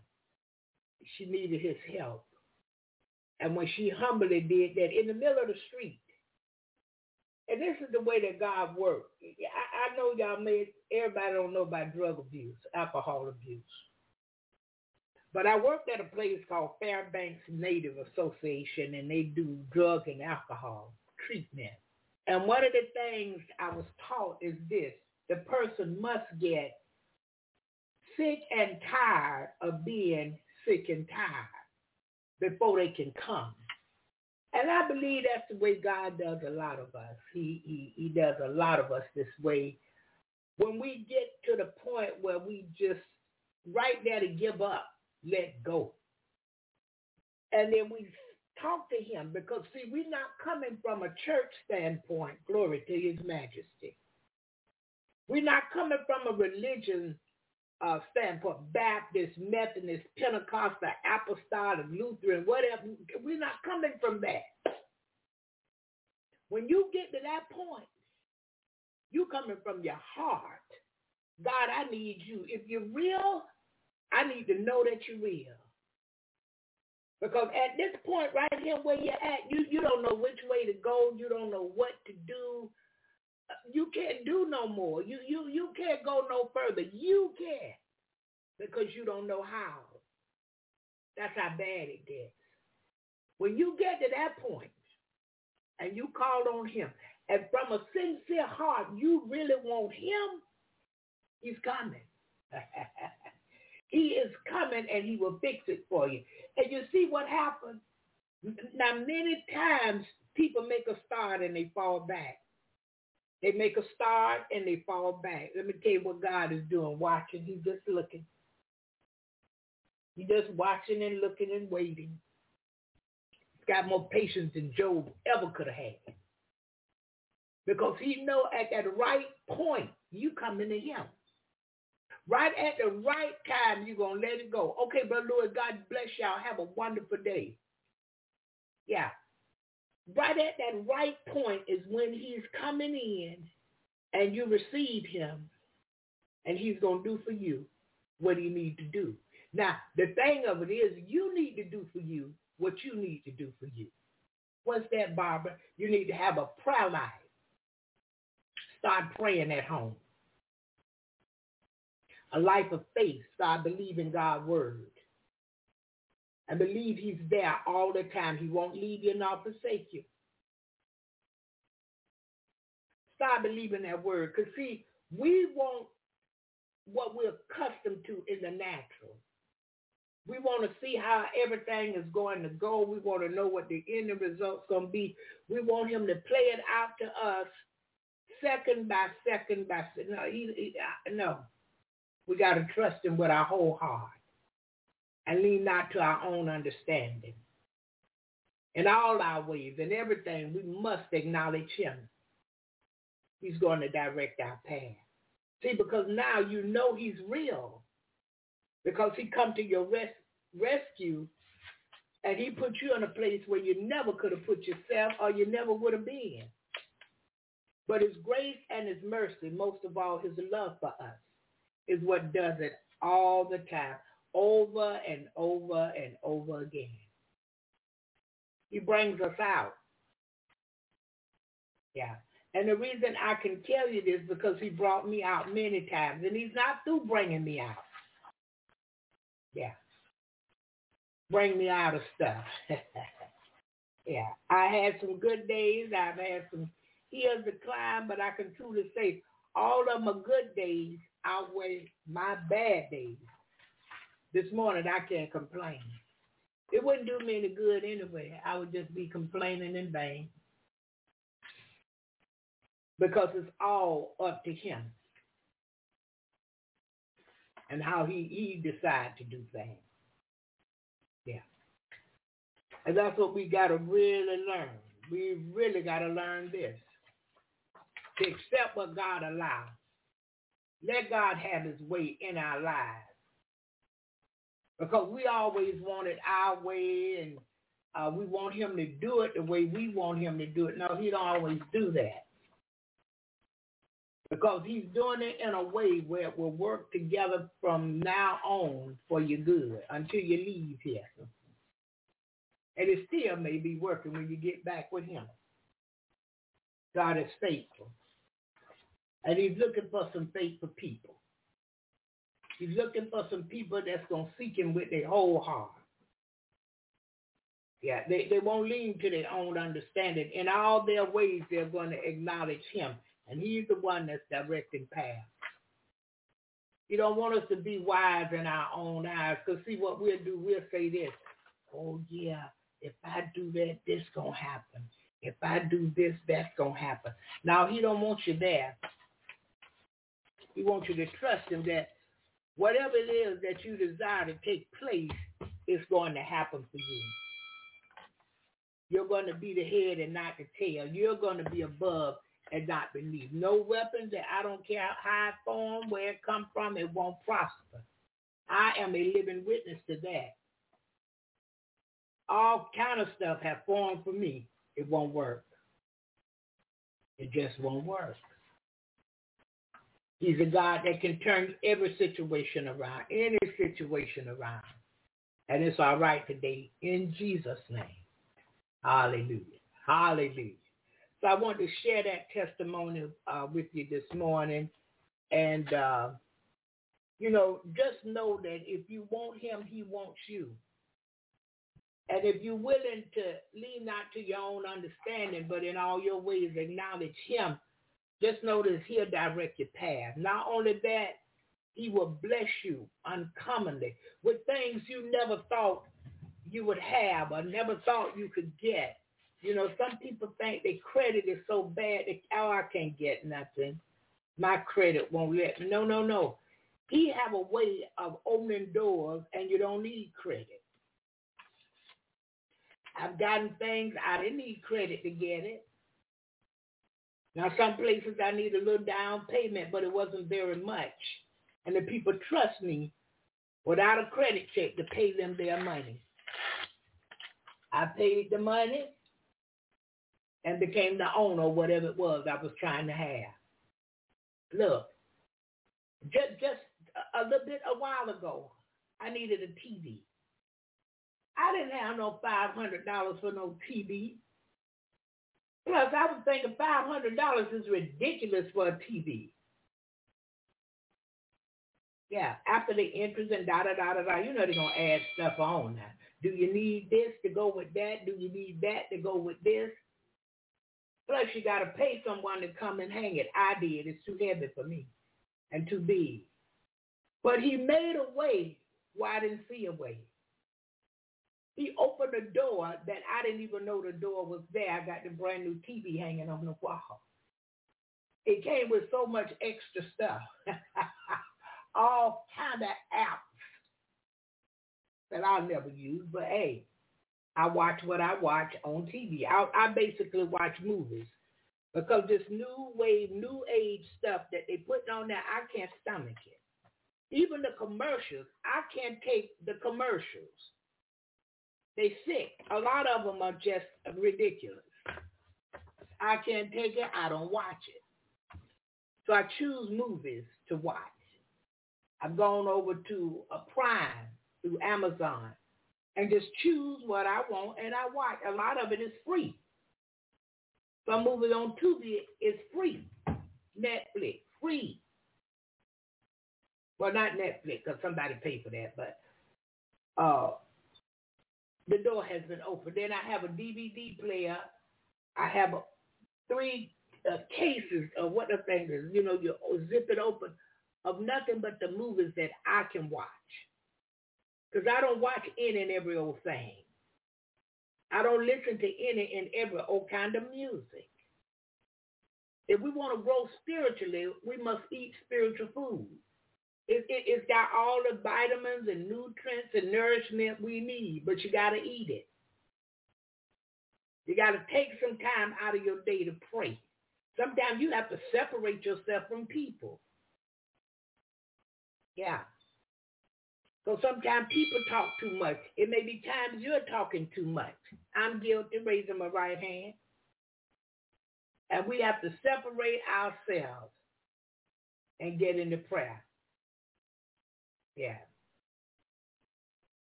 She needed his help. And when she humbly did that in the middle of the street, and this is the way that God works. I, I know y'all may, everybody don't know about drug abuse, alcohol abuse. But I worked at a place called Fairbanks Native Association, and they do drug and alcohol treatment. And one of the things I was taught is this. The person must get sick and tired of being sick and tired before they can come. And I believe that's the way God does a lot of us. He, he, he does a lot of us this way. When we get to the point where we just right there to give up, let go. And then we talk to him because see, we're not coming from a church standpoint, glory to his majesty. We're not coming from a religion uh, standpoint, Baptist, Methodist, Pentecostal, Apostolic, Lutheran, whatever. We're not coming from that. When you get to that point, you coming from your heart. God, I need you. If you're real, I need to know that you're real. Because at this point right here where you're at, you, you don't know which way to go. You don't know what to do. You can't do no more. You, you, you can't go no further. You can't because you don't know how. That's how bad it gets. When you get to that point and you call on him, and from a sincere heart, you really want him, he's coming. [laughs] he is coming and he will fix it for you. And you see what happens? Now, many times people make a start and they fall back. They make a start and they fall back. Let me tell you what God is doing. Watching. He's just looking. He's just watching and looking and waiting. He's got more patience than Job ever could have had. Because he know at that right point, you coming to him. Right at the right time, you're going to let it go. Okay, Brother Lord, God bless y'all. Have a wonderful day. Yeah. Right at that right point is when he's coming in and you receive him and he's going to do for you what he need to do. Now, the thing of it is you need to do for you what you need to do for you. What's that, Barbara? You need to have a prayer life. Start praying at home a life of faith. Start believing God's word. And believe he's there all the time. He won't leave you nor forsake you. Start believing that word. Because see, we want what we're accustomed to in the natural. We want to see how everything is going to go. We want to know what the end result's going to be. We want him to play it out to us second by second by second. No, he, he, uh, no. We got to trust him with our whole heart and lean not to our own understanding. In all our ways and everything, we must acknowledge him. He's going to direct our path. See, because now you know he's real. Because he come to your res- rescue and he put you in a place where you never could have put yourself or you never would have been. But his grace and his mercy, most of all his love for us, is what does it all the time, over and over and over again. He brings us out. Yeah. And the reason I can tell you this because he brought me out many times and he's not through bringing me out. Yeah. Bring me out of stuff. [laughs] yeah. I had some good days. I've had some hills to climb, but I can truly say all of are good days outweigh my bad days. This morning I can't complain. It wouldn't do me any good anyway. I would just be complaining in vain. Because it's all up to him. And how he, he decides to do things. Yeah. And that's what we got to really learn. We really got to learn this. To accept what God allows let God have his way in our lives. Because we always want it our way and uh, we want him to do it the way we want him to do it. No, he don't always do that. Because he's doing it in a way where it will work together from now on for your good until you leave here. And it still may be working when you get back with him. God is faithful. And he's looking for some faithful people. He's looking for some people that's going to seek him with their whole heart. Yeah, they, they won't lean to their own understanding. In all their ways, they're going to acknowledge him. And he's the one that's directing paths. He don't want us to be wise in our own eyes. Because see what we'll do, we'll say this. Oh, yeah, if I do that, this going to happen. If I do this, that's going to happen. Now, he don't want you there. He wants you to trust him that whatever it is that you desire to take place is going to happen for you. You're going to be the head and not the tail. You're going to be above and not beneath. No weapons that I don't care how it form, where it come from, it won't prosper. I am a living witness to that. All kind of stuff have formed for me. It won't work. It just won't work. He's a God that can turn every situation around, any situation around. And it's all right today in Jesus' name. Hallelujah. Hallelujah. So I want to share that testimony uh, with you this morning. And, uh, you know, just know that if you want him, he wants you. And if you're willing to lean not to your own understanding, but in all your ways acknowledge him, just notice he'll direct your path. Not only that, he will bless you uncommonly with things you never thought you would have or never thought you could get. You know, some people think their credit is so bad that, oh, I can't get nothing. My credit won't let me. No, no, no. He have a way of opening doors and you don't need credit. I've gotten things I didn't need credit to get it. Now, some places I need a little down payment, but it wasn't very much. And the people trust me without a credit check to pay them their money. I paid the money and became the owner of whatever it was I was trying to have. Look, just, just a little bit a while ago, I needed a TV. I didn't have no $500 for no TV. Plus, I was thinking $500 is ridiculous for a TV. Yeah, after the interest and da da da da da, you know they're gonna add stuff on now. Do you need this to go with that? Do you need that to go with this? Plus, you got to pay someone to come and hang it. I did. It's too heavy for me and too big. But he made a way why I didn't see a way. He opened a door that I didn't even know the door was there. I got the brand new TV hanging on the wall. It came with so much extra stuff. [laughs] All kind of apps that I'll never use. But hey, I watch what I watch on TV. I, I basically watch movies because this new wave, new age stuff that they put on there, I can't stomach it. Even the commercials, I can't take the commercials. They sick. A lot of them are just ridiculous. I can't take it. I don't watch it. So I choose movies to watch. I've gone over to a Prime through Amazon and just choose what I want and I watch. A lot of it is free. Some movies on Tubi is free. Netflix, free. Well, not Netflix because somebody paid for that, but uh, the door has been opened. Then I have a DVD player. I have a, three uh, cases of what the thing is. You know, you zip it open of nothing but the movies that I can watch. Because I don't watch any and every old thing. I don't listen to any and every old kind of music. If we want to grow spiritually, we must eat spiritual food. It, it, it's got all the vitamins and nutrients and nourishment we need, but you got to eat it. You got to take some time out of your day to pray. Sometimes you have to separate yourself from people. Yeah. So sometimes people talk too much. It may be times you're talking too much. I'm guilty, raising my right hand. And we have to separate ourselves and get into prayer. Yeah.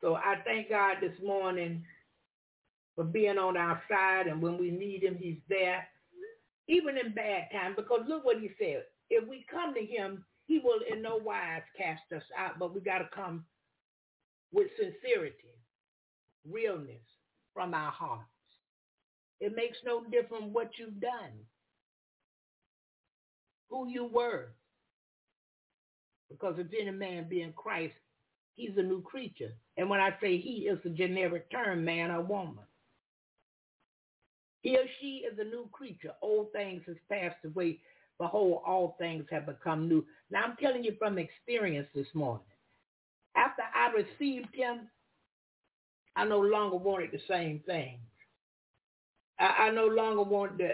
So I thank God this morning for being on our side and when we need him, he's there. Even in bad times, because look what he said. If we come to him He will in no wise cast us out, but we got to come with sincerity, realness from our hearts. It makes no difference what you've done, who you were. Because if any man be in Christ, he's a new creature. And when I say he, it's a generic term, man or woman. He or she is a new creature. Old things has passed away. Behold, all things have become new. Now I'm telling you from experience this morning. After I received him, I no longer wanted the same thing. I, I no longer wanted to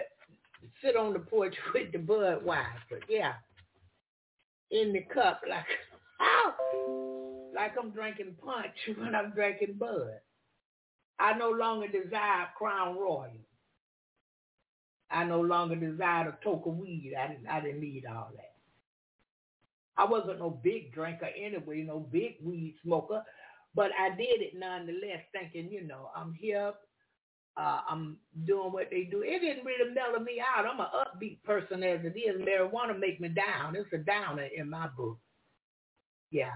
sit on the porch [laughs] with the Budweiser. Yeah. In the cup like, oh, [laughs] like I'm drinking punch [laughs] when I'm drinking Bud. I no longer desire Crown Royal. I no longer desired a toke of weed. I didn't, I didn't need all that. I wasn't no big drinker anyway, no big weed smoker, but I did it nonetheless, thinking, you know, I'm here, uh, I'm doing what they do. It didn't really mellow me out. I'm an upbeat person as it is. Marijuana make me down. It's a downer in my book. Yeah.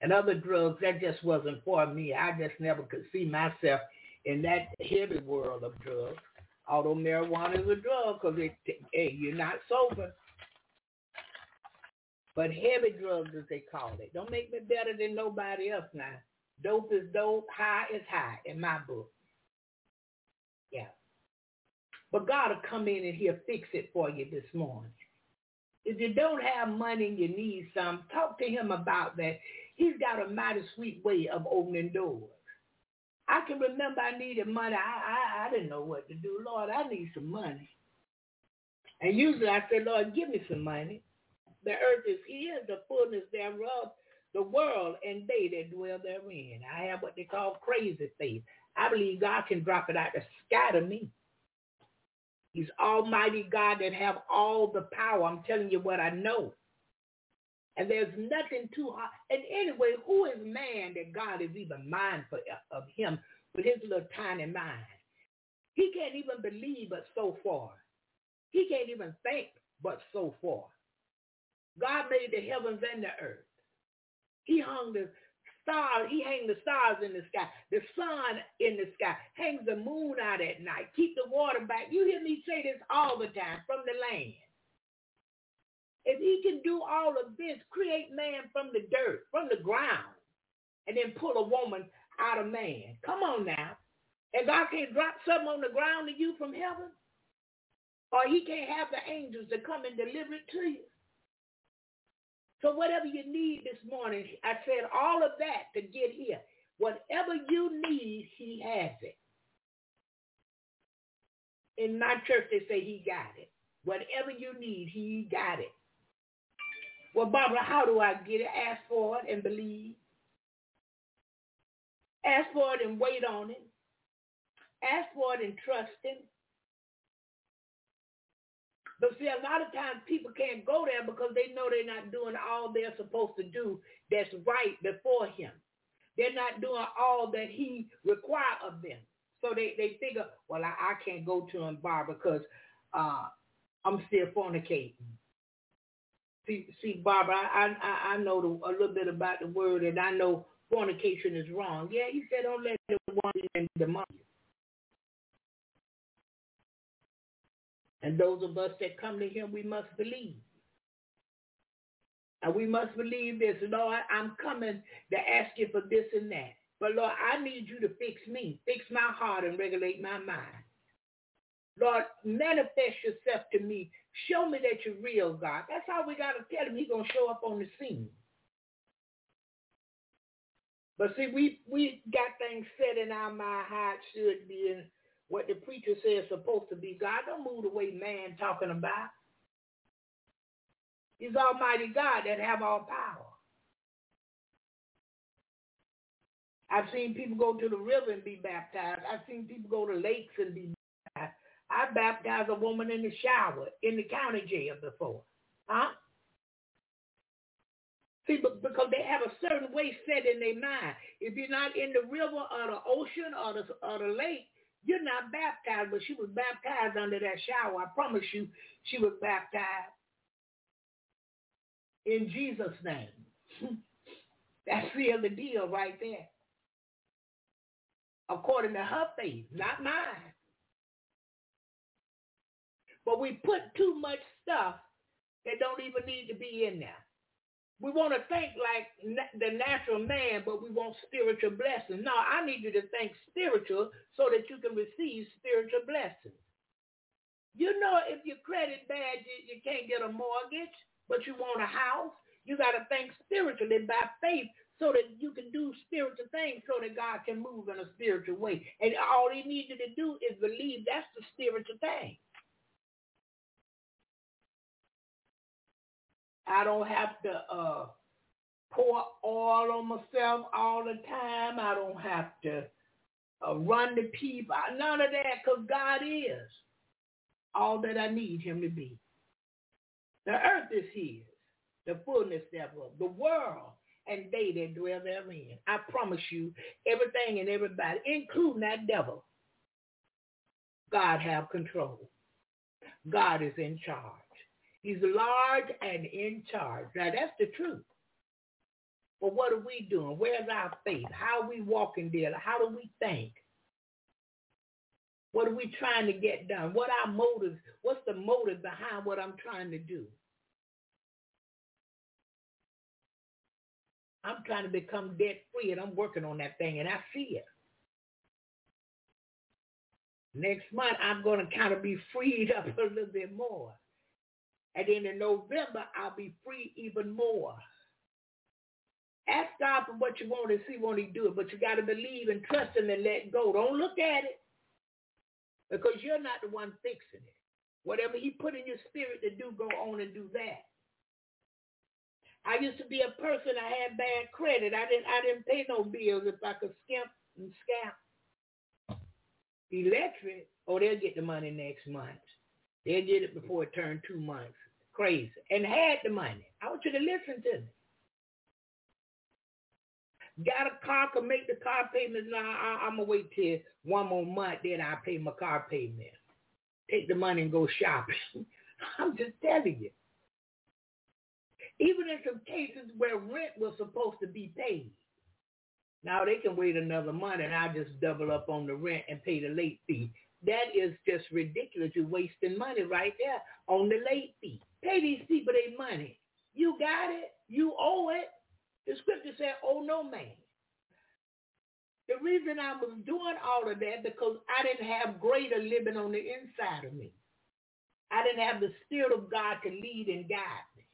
And other drugs, that just wasn't for me. I just never could see myself in that heavy world of drugs. Although marijuana is a drug because it, hey, you're not sober. But heavy drugs, as they call it. Don't make me better than nobody else now. Dope is dope. High is high in my book. Yeah. But God will come in and he'll fix it for you this morning. If you don't have money and you need some, talk to him about that. He's got a mighty sweet way of opening doors. I can remember I needed money. I, I, I didn't know what to do. Lord, I need some money. And usually I say, Lord, give me some money. The earth is here, the fullness thereof, the world and they that dwell therein. I have what they call crazy faith. I believe God can drop it out the sky to me. He's almighty God that have all the power. I'm telling you what I know. And there's nothing too hard. And anyway, who is man that God is even mindful of him with his little tiny mind? He can't even believe but so far. He can't even think but so far. God made the heavens and the earth. He hung the stars, he hang the stars in the sky, the sun in the sky, hangs the moon out at night, keep the water back. You hear me say this all the time from the land. If he can do all of this, create man from the dirt, from the ground, and then pull a woman out of man. Come on now. And God can't drop something on the ground to you from heaven? Or he can't have the angels to come and deliver it to you? So whatever you need this morning, I said all of that to get here. Whatever you need, he has it. In my church, they say he got it. Whatever you need, he got it. Well, Barbara, how do I get it? Ask for it and believe. Ask for it and wait on it. Ask for it and trust him. But see, a lot of times people can't go there because they know they're not doing all they're supposed to do that's right before him. They're not doing all that he require of them. So they, they figure, well, I, I can't go to him, Barbara, because uh, I'm still fornicating. See, see, Barbara, I, I, I know the, a little bit about the word, and I know fornication is wrong. Yeah, he said, don't let the one in the money. And those of us that come to him, we must believe. And we must believe this. Lord, I'm coming to ask you for this and that. But Lord, I need you to fix me, fix my heart and regulate my mind. Lord, manifest yourself to me. Show me that you're real, God. That's how we got to tell him he's going to show up on the scene. But see, we, we got things set in our mind how it should be and what the preacher says supposed to be. God don't move the way man talking about. He's Almighty God that have all power. I've seen people go to the river and be baptized. I've seen people go to lakes and be baptized. I baptized a woman in the shower in the county jail before. Huh? See, because they have a certain way set in their mind. If you're not in the river or the ocean or the, or the lake, you're not baptized, but she was baptized under that shower. I promise you, she was baptized. in Jesus' name. [laughs] That sealed the deal right there. According to her faith, not mine. But we put too much stuff that don't even need to be in there. We want to think like the natural man, but we want spiritual blessings. No, I need you to think spiritual so that you can receive spiritual blessings. You know, if your credit bad, you, you can't get a mortgage, but you want a house. You got to think spiritually by faith so that you can do spiritual things so that God can move in a spiritual way. And all he needed to do is believe that's the spiritual thing. I don't have to uh, pour oil on myself all the time. I don't have to uh, run the people. None of that because God is all that I need him to be. The earth is his the fullness thereof, the world and they that dwell therein. I promise you, everything and everybody, including that devil, God have control. God is in charge. He's large and in charge. Now that's the truth. But what are we doing? Where's our faith? How are we walking there? How do we think? What are we trying to get done? What our motives? What's the motive behind what I'm trying to do? I'm trying to become debt free and I'm working on that thing and I see it. Next month, I'm going to kind of be freed up [laughs] a little bit more. And then in November, I'll be free even more. Ask God for what you want and see when he do it, but you got to believe and trust him and let go. Don't look at it because you're not the one fixing it. Whatever he put in your spirit to do, go on and do that. I used to be a person. I had bad credit. I didn't. I didn't pay no bills if I could skimp and scam. Electric. Oh, they'll get the money next month. They'll get it before it turned two months. Crazy. And had the money. I want you to listen to me. Got a car, can make the car payments. Now I, I'm gonna wait till one more month, then I pay my car payment. Take the money and go shopping. [laughs] I'm just telling you. Even in some cases where rent was supposed to be paid. Now they can wait another month and I just double up on the rent and pay the late fee. That is just ridiculous. You're wasting money right there on the late fee. Pay these people their money. You got it. You owe it. The scripture said, oh no man. The reason I was doing all of that because I didn't have greater living on the inside of me. I didn't have the spirit of God to lead and guide me.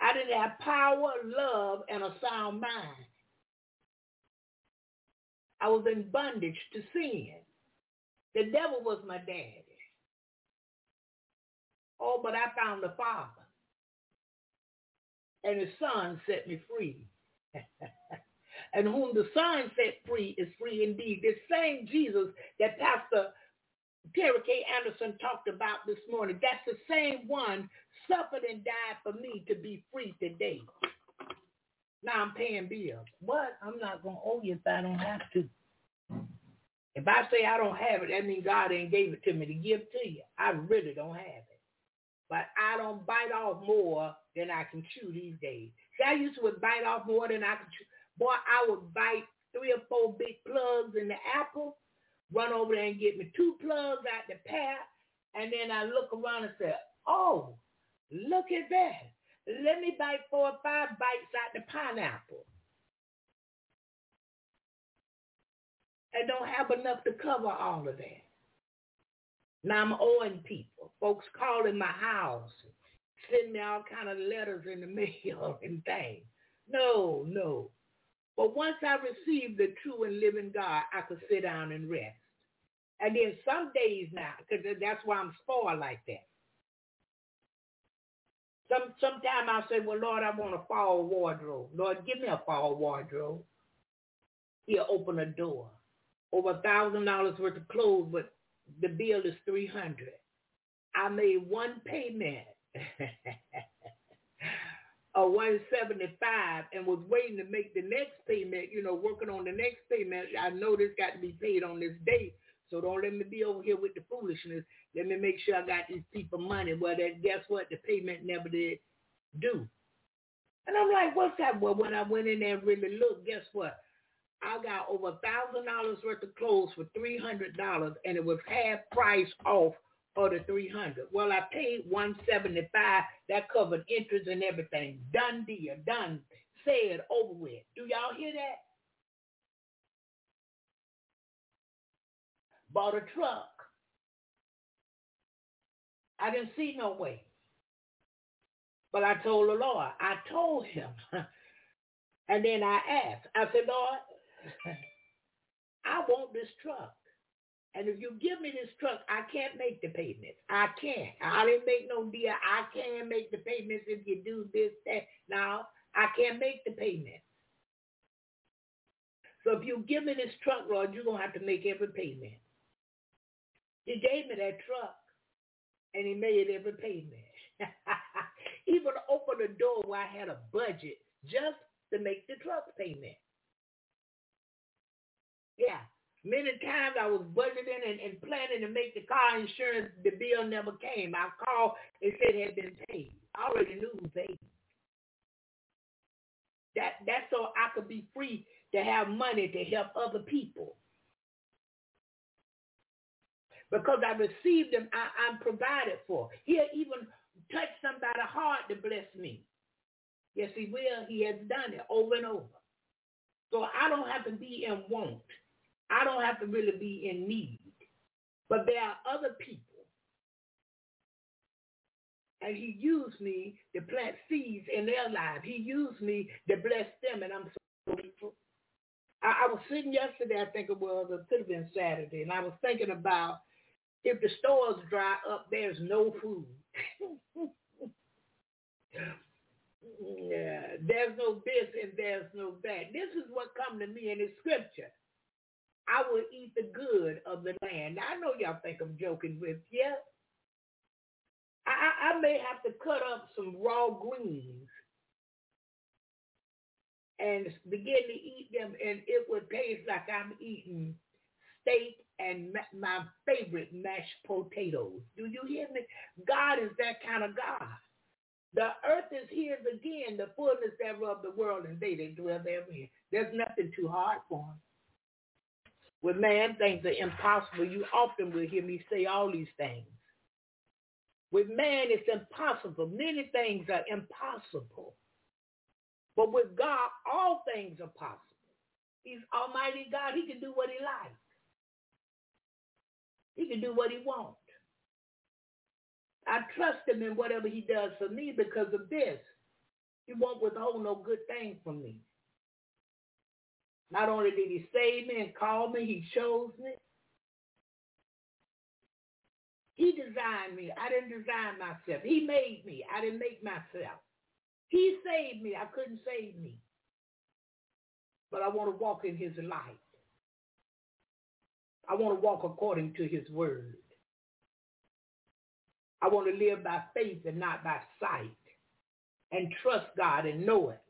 I didn't have power, love, and a sound mind. I was in bondage to sin. The devil was my daddy. Oh, but I found the Father. And the Son set me free. [laughs] and whom the Son set free is free indeed. This same Jesus that Pastor Terry K. Anderson talked about this morning, that's the same one suffered and died for me to be free today. Now I'm paying bills. What? I'm not going to owe you if I don't have to. If I say I don't have it, that means God ain't gave it to me to give to you. I really don't have it. But I don't bite off more than I can chew these days. See, I used to bite off more than I could chew. Boy, I would bite three or four big plugs in the apple, run over there and get me two plugs out the pack, and then I look around and say, oh, Look at that. Let me bite four or five bites out the pineapple. I don't have enough to cover all of that. Now I'm owing people. Folks calling my house, send me all kind of letters in the [laughs] mail and things. No, no. But once I received the true and living God, I could sit down and rest. And then some days now, because that's why I'm spoiled like that. Some sometime I'll say, Well, Lord, I want a fall wardrobe. Lord, give me a fall wardrobe. He'll open a door. Over a thousand dollars worth of clothes, but the bill is three hundred. I made one payment [laughs] of one seventy five and was waiting to make the next payment, you know, working on the next payment. I know this got to be paid on this date. So don't let me be over here with the foolishness. Let me make sure I got these people money. Well, that guess what? The payment never did do. And I'm like, what's that? Well, when I went in there and really looked, guess what? I got over a thousand dollars worth of clothes for three hundred dollars, and it was half price off of the three hundred. Well, I paid one seventy five. That covered interest and everything. Done deal, done. Said over with. Do y'all hear that? Bought a truck. I didn't see no way. But I told the Lord. I told him. [laughs] and then I asked. I said, Lord, [laughs] I want this truck. And if you give me this truck, I can't make the payments. I can't. I didn't make no deal. I can't make the payments if you do this, that. Now, I can't make the payments. So if you give me this truck, Lord, you're going to have to make every payment. He gave me that truck, and he made every payment. [laughs] Even opened the door where I had a budget just to make the truck payment. Yeah. Many times I was budgeting and, and planning to make the car insurance. The bill never came. I called and said it had been paid. I already knew who paid. That that's so I could be free to have money to help other people. Because I received them, I, I'm provided for. He'll even touch somebody's heart to bless me. Yes, he will. He has done it over and over. So I don't have to be in want. I don't have to really be in need. But there are other people. And he used me to plant seeds in their lives. He used me to bless them, and I'm so grateful. I, I was sitting yesterday, I think it was, it could have been Saturday, and I was thinking about if the stores dry up, there's no food. [laughs] yeah, there's no this and there's no that. This is what come to me in the scripture. I will eat the good of the land. Now, I know y'all think I'm joking with you. I, I may have to cut up some raw greens and begin to eat them, and it would taste like I'm eating steak and my favorite mashed potatoes. Do you hear me? God is that kind of God. The earth is his again, the fullness thereof the world, and they that dwell therein. There's nothing too hard for him. With man, things are impossible. You often will hear me say all these things. With man, it's impossible. Many things are impossible. But with God, all things are possible. He's Almighty God. He can do what he likes. He can do what he wants. I trust him in whatever he does for me because of this. He won't withhold no good thing from me. Not only did he save me and call me, he chose me. He designed me. I didn't design myself. He made me. I didn't make myself. He saved me. I couldn't save me. But I want to walk in his light. I want to walk according to his word. I want to live by faith and not by sight and trust God and know it.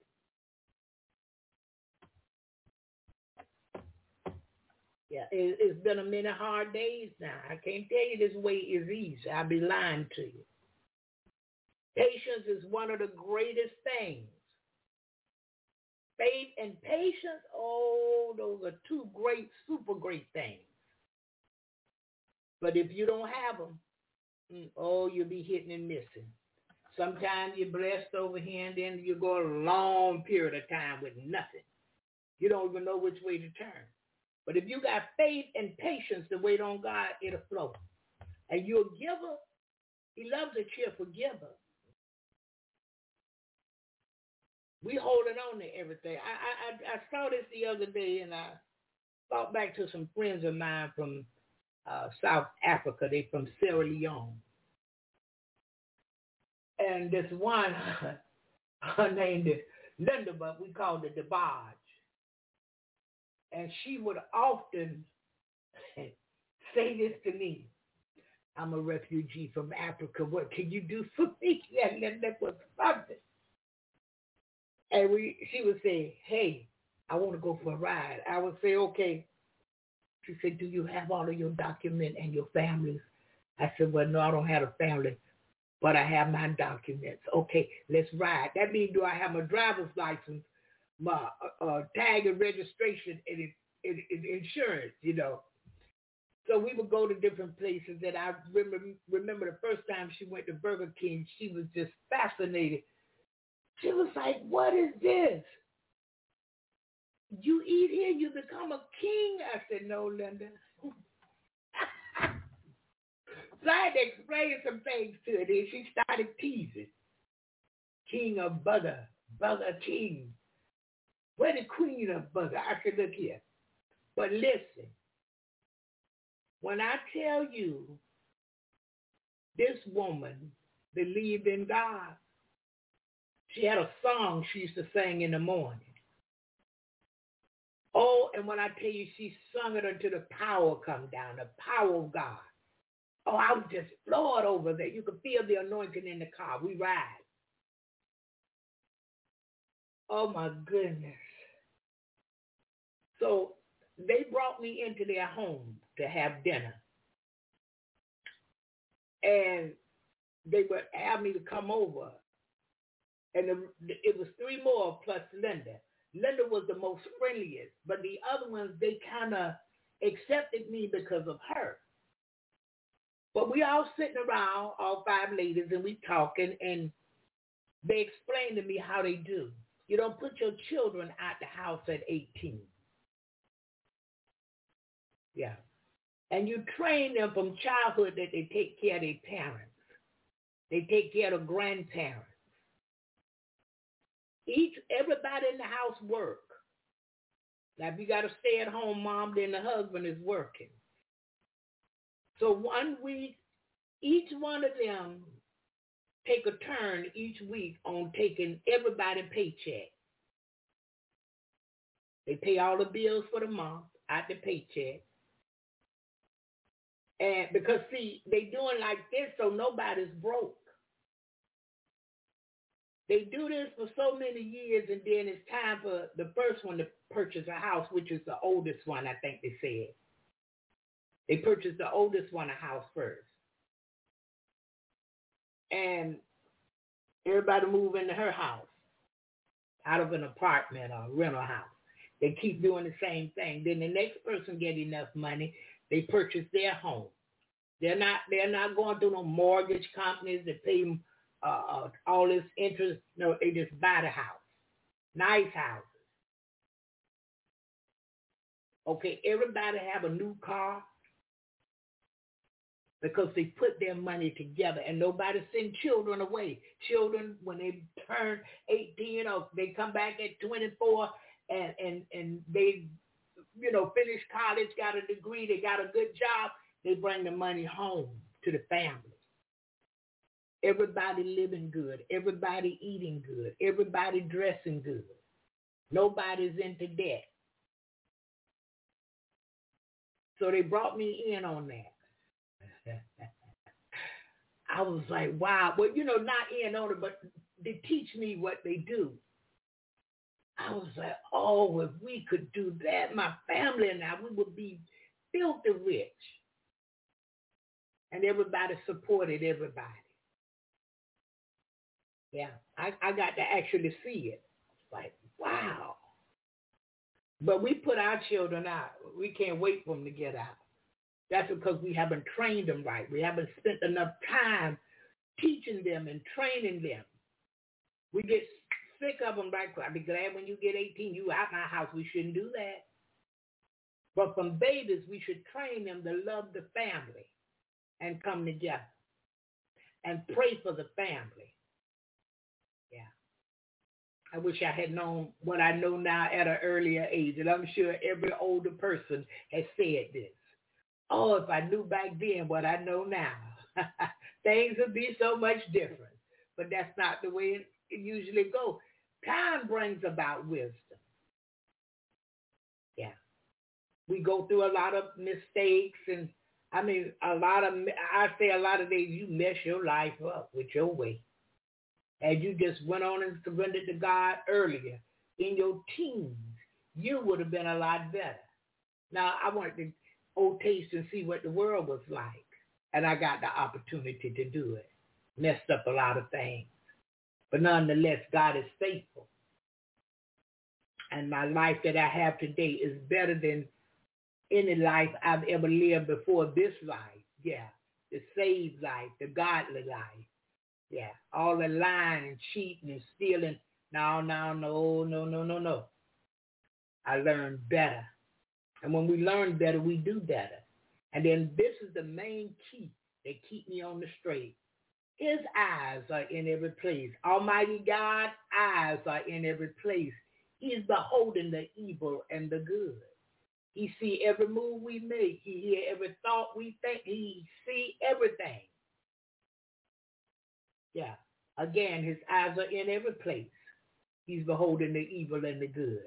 Yeah, it, has been a many hard days now. I can't tell you this way is easy. I'd be lying to you. Patience is one of the greatest things. Faith and patience, oh, those are two great, super great things. But if you don't have them, mm, oh, you'll be hitting and missing. Sometimes you're blessed over here and then you go a long period of time with nothing. You don't even know which way to turn. But if you got faith and patience to wait on God, it'll flow. And you're a giver. He loves a cheerful giver. We holding on to everything. I, I, I saw this the other day and I thought back to some friends of mine from uh, South Africa. They from Sierra Leone. And this one, [laughs] her name is Linda, but we called her DeBarge and she would often [laughs] say this to me. I'm a refugee from Africa. What can you do for me? And then that was something. And we, she would say, hey, I want to go for a ride. I would say, okay, She said, do you have all of your documents and your families? I said, well, no, I don't have a family, but I have my documents. Okay, let's ride. That means do I have my driver's license, my uh, uh tag and registration and, and, and insurance, you know? So we would go to different places. And I remember, remember the first time she went to Burger King, she was just fascinated. She was like, what is this? You eat here, you become a king. I said, no, Linda. so I had to explain some things to her. Then she started teasing. King of butter, butter King. Where the queen of butter? I said, look here. But listen, when I tell you this woman believed in God, she had a song she used to sing in the morning. Oh, and when I tell you she sung it until the power come down, the power of God. Oh, I was just floored over there. You could feel the anointing in the car. We ride. Oh my goodness. So they brought me into their home to have dinner. And they would have me to come over. And it was three more plus Linda. Linda was the most friendliest, but the other ones, they kind of accepted me because of her. But we all sitting around, all five ladies, and we talking, and they explained to me how they do. You don't put your children out the house at 18. Yeah. And you train them from childhood that they take care of their parents. They take care of grandparents. Each everybody in the house work. Now if you got a stay at home mom, then the husband is working. So one week, each one of them take a turn each week on taking everybody paycheck. They pay all the bills for the month out the paycheck. And because see, they doing like this so nobody's broke. They do this for so many years and then it's time for the first one to purchase a house, which is the oldest one, I think they said. They purchased the oldest one a house first. And everybody move into her house out of an apartment or rental house. They keep doing the same thing. Then the next person get enough money, they purchase their home. They're not they're not going through no mortgage companies that pay them uh, uh, all this interest. No, they just buy the house. Nice houses. Okay, everybody have a new car because they put their money together and nobody send children away. Children, when they turn 18 or they come back at 24 and, and, and they, you know, finish college, got a degree, they got a good job, they bring the money home to the family. Everybody living good. Everybody eating good. Everybody dressing good. Nobody's into debt. So they brought me in on that. [laughs] I was like, wow. Well, you know, not in on it, but they teach me what they do. I was like, oh, if we could do that, my family and I, we would be filthy rich and everybody supported everybody. Yeah, I, I got to actually see it. Like, wow. But we put our children out. We can't wait for them to get out. That's because we haven't trained them right. We haven't spent enough time teaching them and training them. We get sick of them right I'll be glad when you get 18, you out my house. We shouldn't do that. But from babies, we should train them to love the family and come together and pray for the family. Yeah. I wish I had known what I know now at an earlier age. And I'm sure every older person has said this. Oh, if I knew back then what I know now, [laughs] things would be so much different. But that's not the way it, usually goes. Time brings about wisdom. Yeah. We go through a lot of mistakes and I mean, a lot of, I say a lot of days you mess your life up with your way. As you just went on and surrendered to God earlier in your teens, you would have been a lot better. Now, I want to old taste and see what the world was like. And I got the opportunity to do it. Messed up a lot of things. But nonetheless, God is faithful. And my life that I have today is better than any life I've ever lived before this life. Yeah. The saved life, the godly life. Yeah. All the lying and cheating and stealing. No, no, no, no, no, no, no. I learned better. And when we learn better, we do better. And then this is the main key that keep me on the straight. His eyes are in every place. Almighty God, eyes are in every place. He's beholding the evil and the good. He see every move we make. He hear every thought we think. He see everything. Yeah. Again, his eyes are in every place. He's beholding the evil and the good.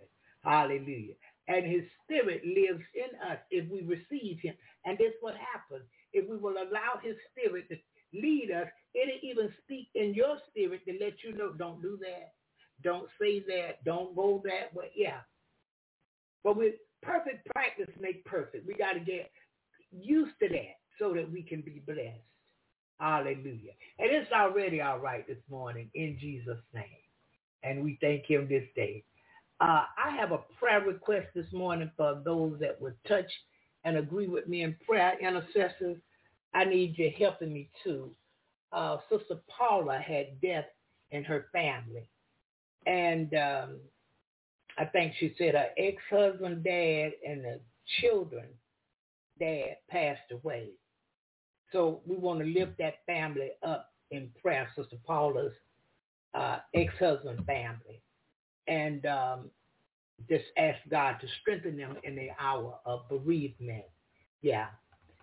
Hallelujah. And his spirit lives in us if we receive him. And this what happens. If we will allow his spirit to lead us, it'll even speak in your spirit to let you know, don't do that. Don't say that. Don't go that way. Yeah. But with perfect practice make perfect. We got to get used to that so that we can be blessed. Hallelujah. And it's already all right this morning in Jesus' name. And we thank him this day. Uh, I have a prayer request this morning for those that would touch and agree with me in prayer. Intercessors, I need you helping me too. Uh, Sister Paula had death in her family. And um, I think she said her ex-husband, dad, and the children, dad, passed away. So we want to lift that family up in prayer, Sister Paula's uh, ex-husband family and um, just ask God to strengthen them in the hour of bereavement. Yeah,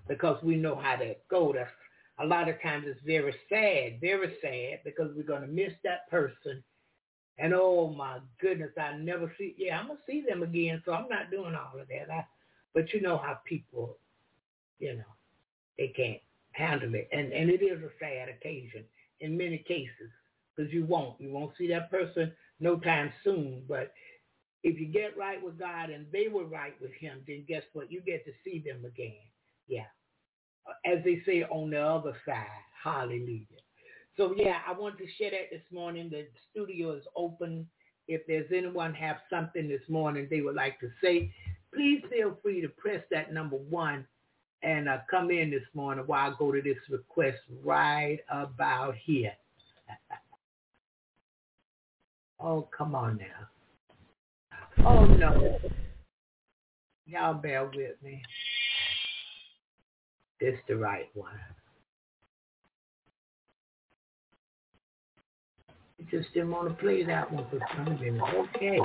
because we know how that goes. A lot of times it's very sad, very sad, because we're going to miss that person. And oh my goodness, I never see. Yeah, I'm gonna see them again, so I'm not doing all of that. I, but you know how people, you know, they can't handle it, and and it is a sad occasion in many cases because you won't, you won't see that person no time soon. But if you get right with God and they were right with him, then guess what? You get to see them again. Yeah. Uh, as they say on the other side. Hallelujah. So yeah, I want to share that this morning. The studio is open. If there's anyone have something this morning they would like to say, please feel free to press that number one and uh, come in this morning while I go to this request right about here. [laughs] Oh, come on now. Oh, no. Y'all bear with me. This the right one. I just didn't want to play that one for some reason. Okay.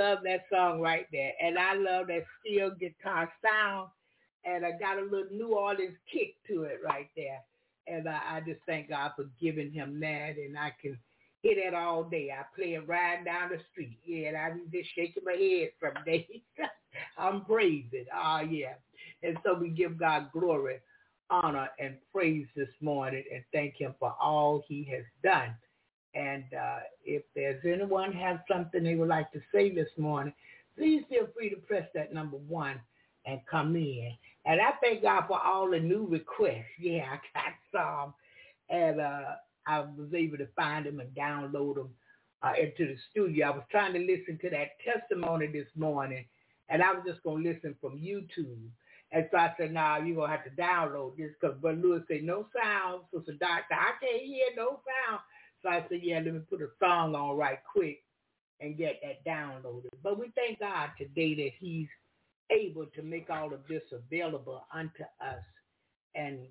Love that song right there. And I love that steel guitar sound. And I got a little New Orleans kick to it right there. And I, I just thank God for giving him that. And I can hear that all day. I play it riding down the street. Yeah, and I'm just shaking my head from [laughs] day. I'm praising. Ah, yeah. And so we give God glory, honor, and praise this morning and thank him for all he has done. And uh, if there's anyone has something they would like to say this morning, please feel free to press that number one and come in. And I thank God for all the new requests. [laughs] Yeah, I got some. And uh, I was able to find them and download them uh, into the studio. I was trying to listen to that testimony this morning, and I was just going to listen from YouTube. And so I said, nah, you're going to have to download this because Brother Lewis said, no sound. So the doctor, I can't hear no sound. So I said, yeah, let me put a song on right quick and get that downloaded. But we thank God today that he's able to make all of this available unto us. And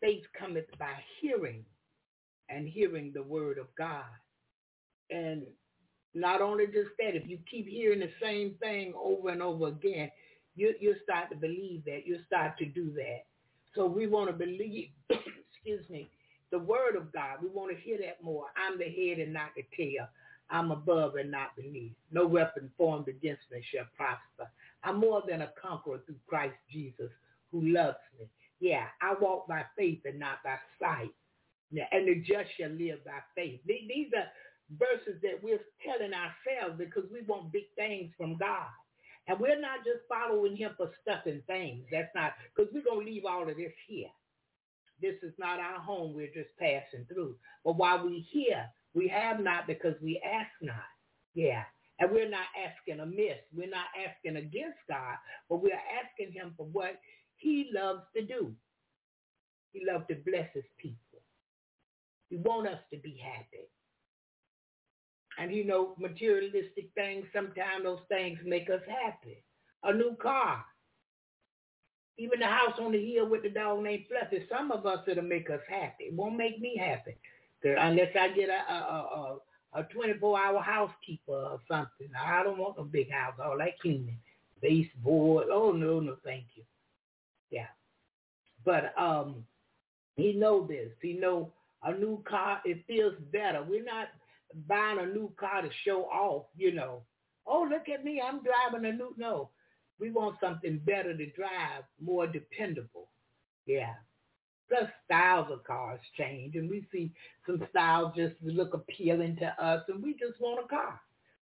faith cometh by hearing and hearing the word of God. And not only just that, if you keep hearing the same thing over and over again, you, you start to believe that. You start to do that. So we want to believe, [coughs] excuse me, the word of God. We want to hear that more. I'm the head and not the tail. I'm above and not beneath. No weapon formed against me shall prosper. I'm more than a conqueror through Christ Jesus who loves me. Yeah, I walk by faith and not by sight. And the just shall live by faith. These are verses that we're telling ourselves because we want big things from God. And we're not just following him for stuff and things. That's not, because we're going to leave all of this here. This is not our home. We're just passing through. But while we're here, we have not because we ask not. Yeah. And we're not asking amiss. We're not asking against God, but we're asking him for what he loves to do. He loves to bless his people. He wants us to be happy. And you know, materialistic things, sometimes those things make us happy. A new car. Even the house on the hill with the dog named Fluffy, some of us it'll make us happy. It won't make me happy. Unless I get a, a, a, a 24-hour housekeeper or something. I don't want no big house, all that cleaning. Baseboard. Oh, no, no, thank you. Yeah. But um, he know this. He know a new car, it feels better. We're not buying a new car to show off, you know. Oh, look at me, I'm driving a new, no. We want something better to drive, more dependable. Yeah. Plus styles of cars change and we see some styles just look appealing to us and we just want a car.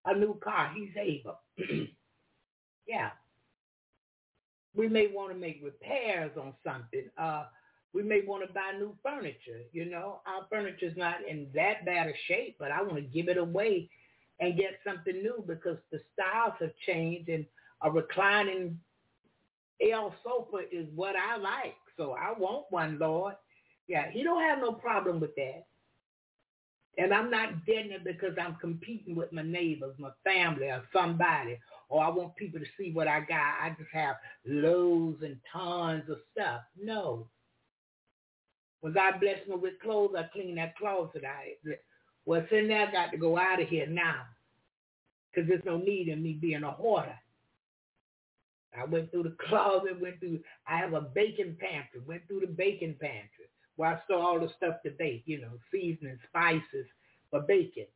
A new car, he's able. [clears throat] yeah we may want to make repairs on something. Uh, we may want to buy new furniture. You know, our furniture's not in that bad a shape, but I want to give it away and get something new because the styles have changed and a reclining L sofa is what I like. So I want one, Lord. Yeah, he don't have no problem with that. And I'm not getting it because I'm competing with my neighbors, my family, or somebody, or I want people to see what I got. I just have loads and tons of stuff. No. When God bless me with clothes, I clean that closet out. What's in there I got to go out of here now because there's no need in me being a hoarder. I went through the [laughs] closet, went through, I have a baking pantry, went through the baking pantry where I store all the stuff to bake, you know, seasoning, spices for baking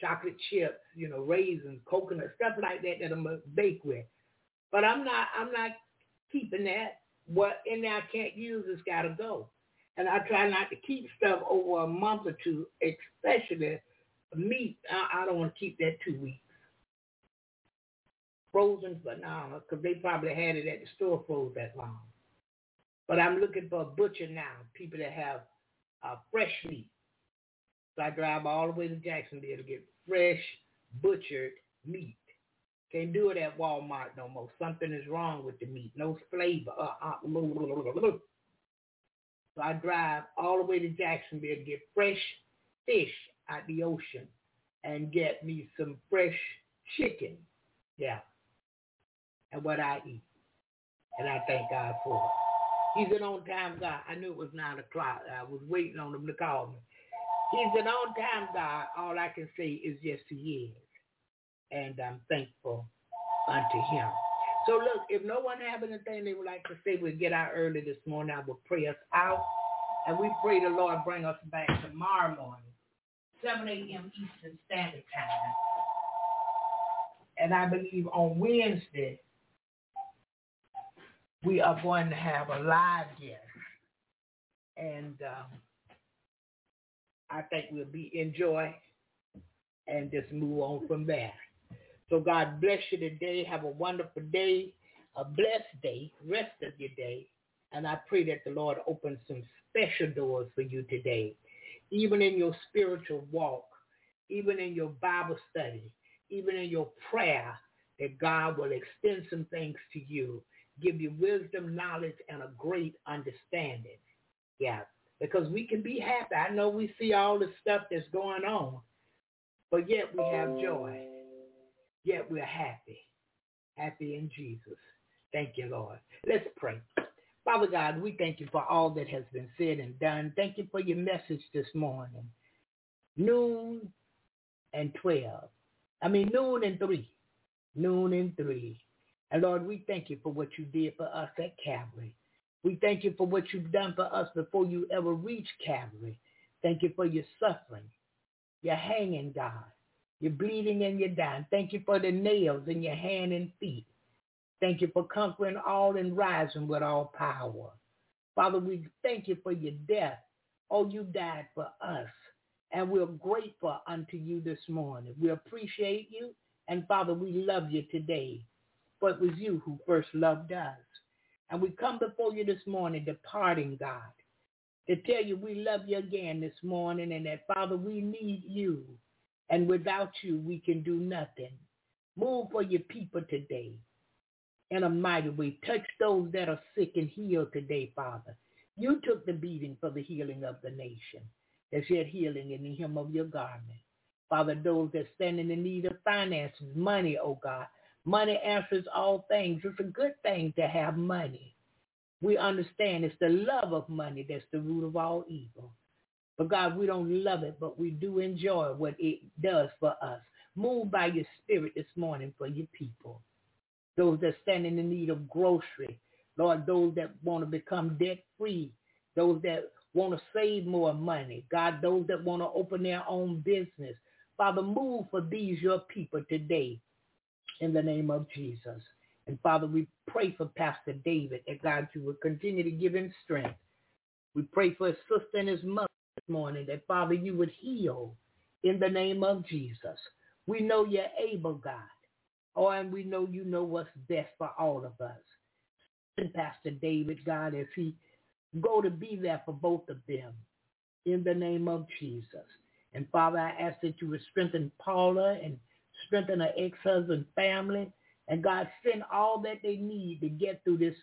chocolate chips, you know, raisins, coconut, stuff like that that I'm gonna bake with. But I'm not I'm not keeping that. What in there I can't use it's gotta go. And I try not to keep stuff over a month or two, especially meat. I, I don't want to keep that two weeks. Frozen bananas, because they probably had it at the store froze that long. But I'm looking for a butcher now, people that have uh, fresh meat so I drive all the way to Jacksonville to get fresh, butchered meat. Can't do it at Walmart no more. Something is wrong with the meat. No flavor. Uh, uh, so I drive all the way to Jacksonville to get fresh fish out the ocean and get me some fresh chicken. Yeah. And what I eat. And I thank God for it. He's an on time God. I knew it was 9 o'clock. I was waiting on him to call me. He's an on-time God. All I can say is yes, he is. And I'm thankful unto him. So look, if no one have anything they would like to say, we'll get out early this morning. I will pray us out. And we pray the Lord bring us back tomorrow morning, 7 a.m. Eastern Standard Time. And I believe on Wednesday, we are going to have a live guest. And um, I think we'll be enjoy and just move on from there. So God bless you today. Have a wonderful day, a blessed day, rest of your day. And I pray that the Lord opens some special doors for you today, even in your spiritual walk, even in your Bible study, even in your prayer, that God will extend some things to you, give you wisdom, knowledge, and a great understanding. Yeah, because we can be happy. I know we see all the stuff that's going on, but yet we have joy yet we're happy. Happy in Jesus. Thank you, Lord. Let's pray. Father God, we thank you for all that has been said and done. Thank you for your message this morning. Noon and 12. I mean, noon and 3. Noon and 3. And Lord, we thank you for what you did for us at Calvary. We thank you for what you've done for us before you ever reached Calvary. Thank you for your suffering, your hanging, God. You're bleeding and you're dying. Thank you for the nails in your hand and feet. Thank you for conquering all and rising with all power. Father, we thank you for your death. Oh, you died for us. And we're grateful unto you this morning. We appreciate you. And Father, we love you today. For it was you who first loved us. And we come before you this morning, departing God, to tell you we love you again this morning and that, Father, we need you. And without you, we can do nothing. Move for your people today in a mighty way. Touch those that are sick and heal today, Father. You took the beating for the healing of the nation. There's yet healing in the hem of your garment. Father, those that stand in the need of finances, money, oh God. Money answers all things. It's a good thing to have money. We understand it's the love of money that's the root of all evil. But God, we don't love it, but we do enjoy what it does for us. Move by your spirit this morning for your people. Those that stand in the need of grocery. Lord, those that want to become debt free. Those that want to save more money. God, those that want to open their own business. Father, move for these, your people today in the name of Jesus. And Father, we pray for Pastor David that God, you will continue to give him strength. We pray for his sister and his mother this morning that, Father, you would heal in the name of Jesus. We know you're able, God. Oh, and we know you know what's best for all of us. And Pastor David, God, as he go to be there for both of them in the name of Jesus. And Father, I ask that you would strengthen Paula and strengthen her ex-husband family. And God, send all that they need to get through this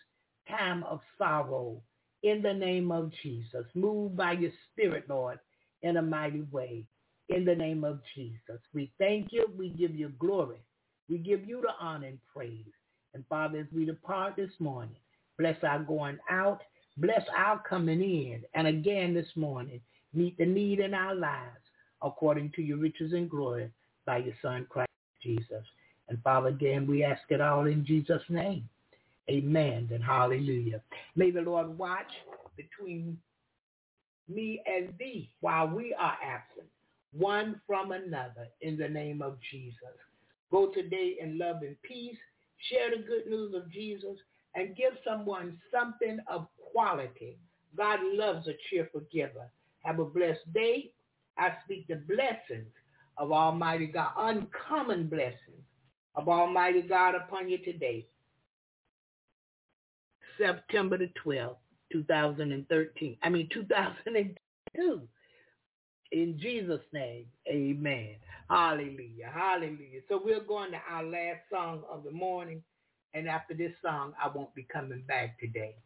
time of sorrow in the name of Jesus. Move by your spirit, Lord, in a mighty way. In the name of Jesus. We thank you. We give you glory. We give you the honor and praise. And Father, as we depart this morning, bless our going out. Bless our coming in. And again this morning, meet the need in our lives according to your riches and glory by your Son, Christ Jesus. And Father, again, we ask it all in Jesus' name. Amen and hallelujah. May the Lord watch between me and thee while we are absent, one from another in the name of Jesus. Go today in love and peace. Share the good news of Jesus and give someone something of quality. God loves a cheerful giver. Have a blessed day. I speak the blessings of Almighty God, uncommon blessings of Almighty God upon you today. September the 12th, 2013. I mean, 2002. In Jesus' name, amen. Hallelujah. Hallelujah. So we're going to our last song of the morning. And after this song, I won't be coming back today.